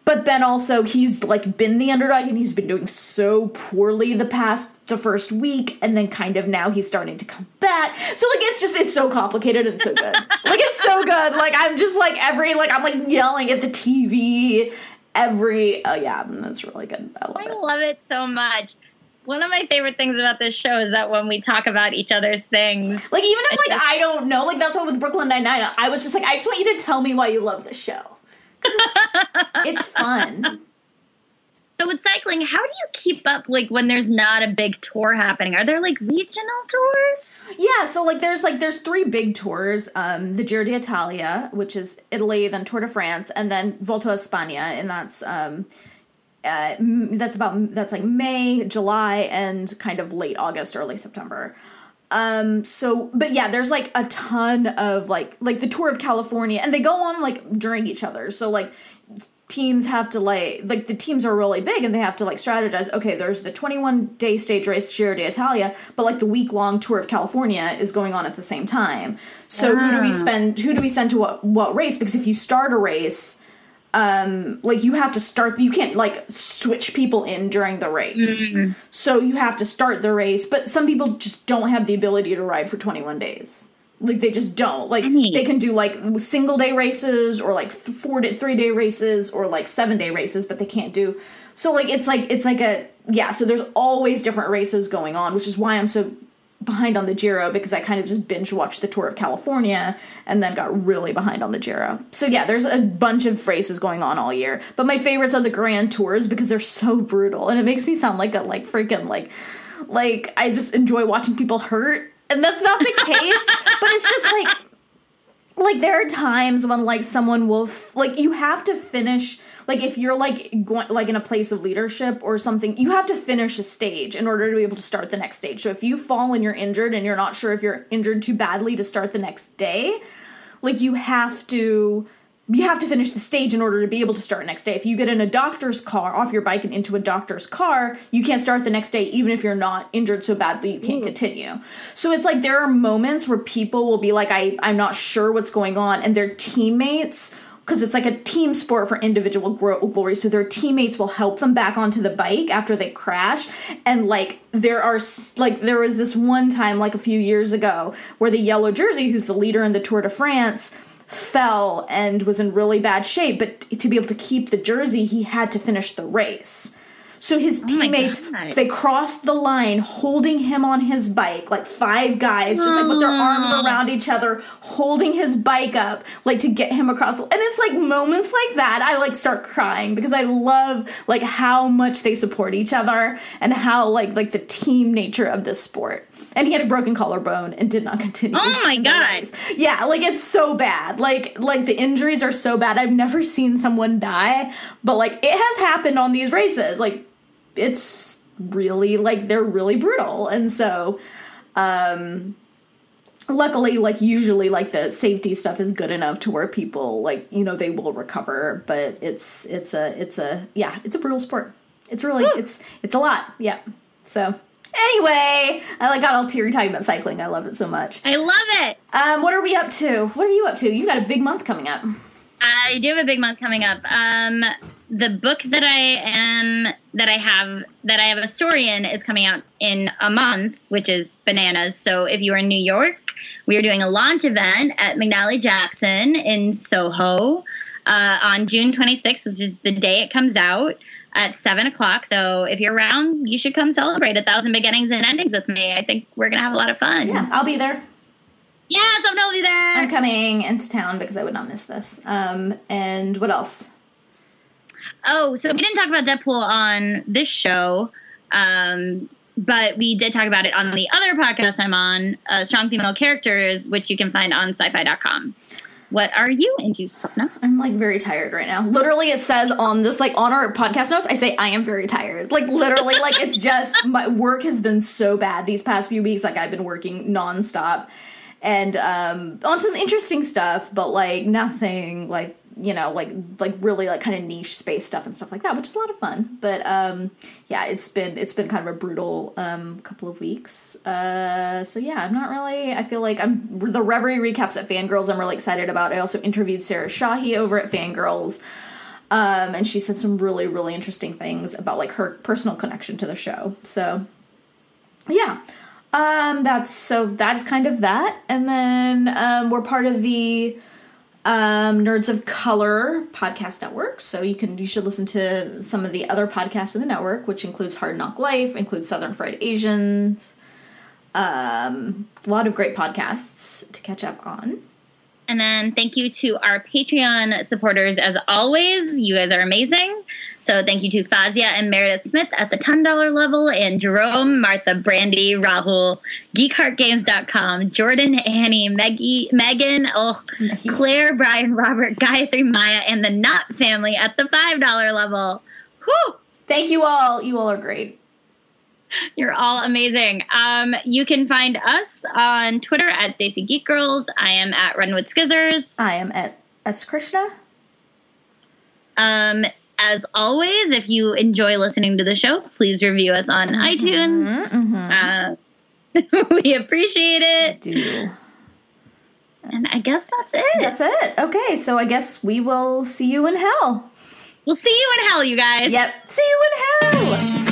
But then also he's like been the underdog and he's been doing so poorly the past the first week and then kind of now he's starting to come back. So like it's just it's so complicated and so good. like it's so good. Like I'm just like every like I'm like yelling at the TV every oh yeah, that's really good. I love I it. love it so much. One of my favorite things about this show is that when we talk about each other's things, Like even if like I don't know, like that's why with Brooklyn Nine Nine, I was just like, I just want you to tell me why you love this show. It's, it's fun. so with cycling, how do you keep up like when there's not a big tour happening? Are there like regional tours? Yeah, so like there's like there's three big tours. Um the Giro d'Italia, which is Italy, then Tour de France, and then Vuelta a España, and that's um uh, that's about that's like May, July, and kind of late August, early September. Um, so, but yeah, there's like a ton of like like the tour of California, and they go on like during each other. So like teams have to like like the teams are really big and they have to like strategize okay there's the 21 day stage race Giro d'Italia but like the week long tour of California is going on at the same time. So who do we spend who do we send to what what race? Because if you start a race um like you have to start you can't like switch people in during the race. So you have to start the race but some people just don't have the ability to ride for 21 days. Like they just don't. Like they can do like single day races or like four to three day races or like seven day races but they can't do so like it's like it's like a yeah so there's always different races going on which is why i'm so behind on the giro because i kind of just binge watched the tour of california and then got really behind on the giro so yeah there's a bunch of races going on all year but my favorites are the grand tours because they're so brutal and it makes me sound like a like freaking like like i just enjoy watching people hurt and that's not the case but it's just like like there are times when like someone will f- like you have to finish like if you're like going like in a place of leadership or something you have to finish a stage in order to be able to start the next stage so if you fall and you're injured and you're not sure if you're injured too badly to start the next day like you have to you have to finish the stage in order to be able to start next day. If you get in a doctor's car off your bike and into a doctor's car, you can't start the next day even if you're not injured so badly you can't hmm. continue. So it's like there are moments where people will be like I I'm not sure what's going on and their teammates because it's like a team sport for individual glory so their teammates will help them back onto the bike after they crash. And like there are like there was this one time like a few years ago where the yellow jersey who's the leader in the tour de france fell and was in really bad shape. But to be able to keep the jersey he had to finish the race so his Oh teammates God. they crossed the line holding him on his bike like five guys just like with their arms mm. around each other holding his bike up like to get him across and it's like moments like that i like start crying because i love like how much they support each other and how like like the team nature of this sport. And he had a broken collarbone and did not continue. Oh my God. yeah like it's so bad. Like like the injuries are so bad. I've never seen someone die but like it has happened on these races. Like it's really like they're really brutal. And so um luckily like usually like the safety stuff is good enough to where people like you know they will recover. But it's it's a it's a yeah it's a brutal sport. It's really it's it's a lot. Yeah. So anyway i like got all teary talking about cycling. I love it so much. I love it. um what are we up to? What are you up to? You got a big month coming up. I do have a big month coming up. Um, the book that I am that I have that I have a story in is coming out in a month, which is bananas. So if you are in New York, we are doing a launch event at McNally Jackson in Soho uh, on June 26th, which is the day it comes out at seven o'clock. So if you're around, you should come celebrate a thousand beginnings and endings with me. I think we're gonna have a lot of fun. yeah i'll be there Yes, I'm totally there. I'm coming into town because I would not miss this. Um, and what else? Oh, so we didn't talk about Deadpool on this show, um, but we did talk about it on the other podcast I'm on, uh, Strong Female Characters, which you can find on syfy.com. What are you into, Swapna? I'm like very tired right now. Literally, it says on this, like on our podcast notes, I say I am very tired. Like literally, like it's just my work has been so bad these past few weeks. Like I've been working nonstop and um on some interesting stuff, but like nothing like you know like like really like kind of niche space stuff and stuff like that which is a lot of fun. But um yeah it's been it's been kind of a brutal um couple of weeks. Uh so yeah i'm not really i feel like i'm the reverie recaps at Fangrrls i'm really excited about. I also interviewed sarah shahi over at Fangrrls um and she said some really really interesting things about like her personal connection to the show. So yeah um that's so that's kind of that. And then um we're part of the um, Nerds of Color podcast network. So you can you should listen to some of the other podcasts in the network, which includes Hard Knock Life, includes Southern Fried Asians. Um, a lot of great podcasts to catch up on. And then thank you to our Patreon supporters as always. You guys are amazing. So thank you to Fazia and Meredith Smith at the $10 level, and Jerome, Martha, Brandy, Rahul, GeekHeartGames.com, Jordan, Annie, Maggie, Megan, oh, Claire, Brian, Robert, Gayatri, Maya, and the Knot family at the $5 level. Whew! Thank you all. You all are great. You're all amazing. Um, you can find us on Twitter at Desi Geek Girls. I am at runwithskizzers. I am at S Krishna. Um, as always, if you enjoy listening to the show, please review us on mm-hmm, iTunes. Mm-hmm. Uh, we appreciate it. Do. And I guess that's it. That's it. Okay, so I guess we will see you in hell. We'll see you in hell, you guys. Yep. See you in hell.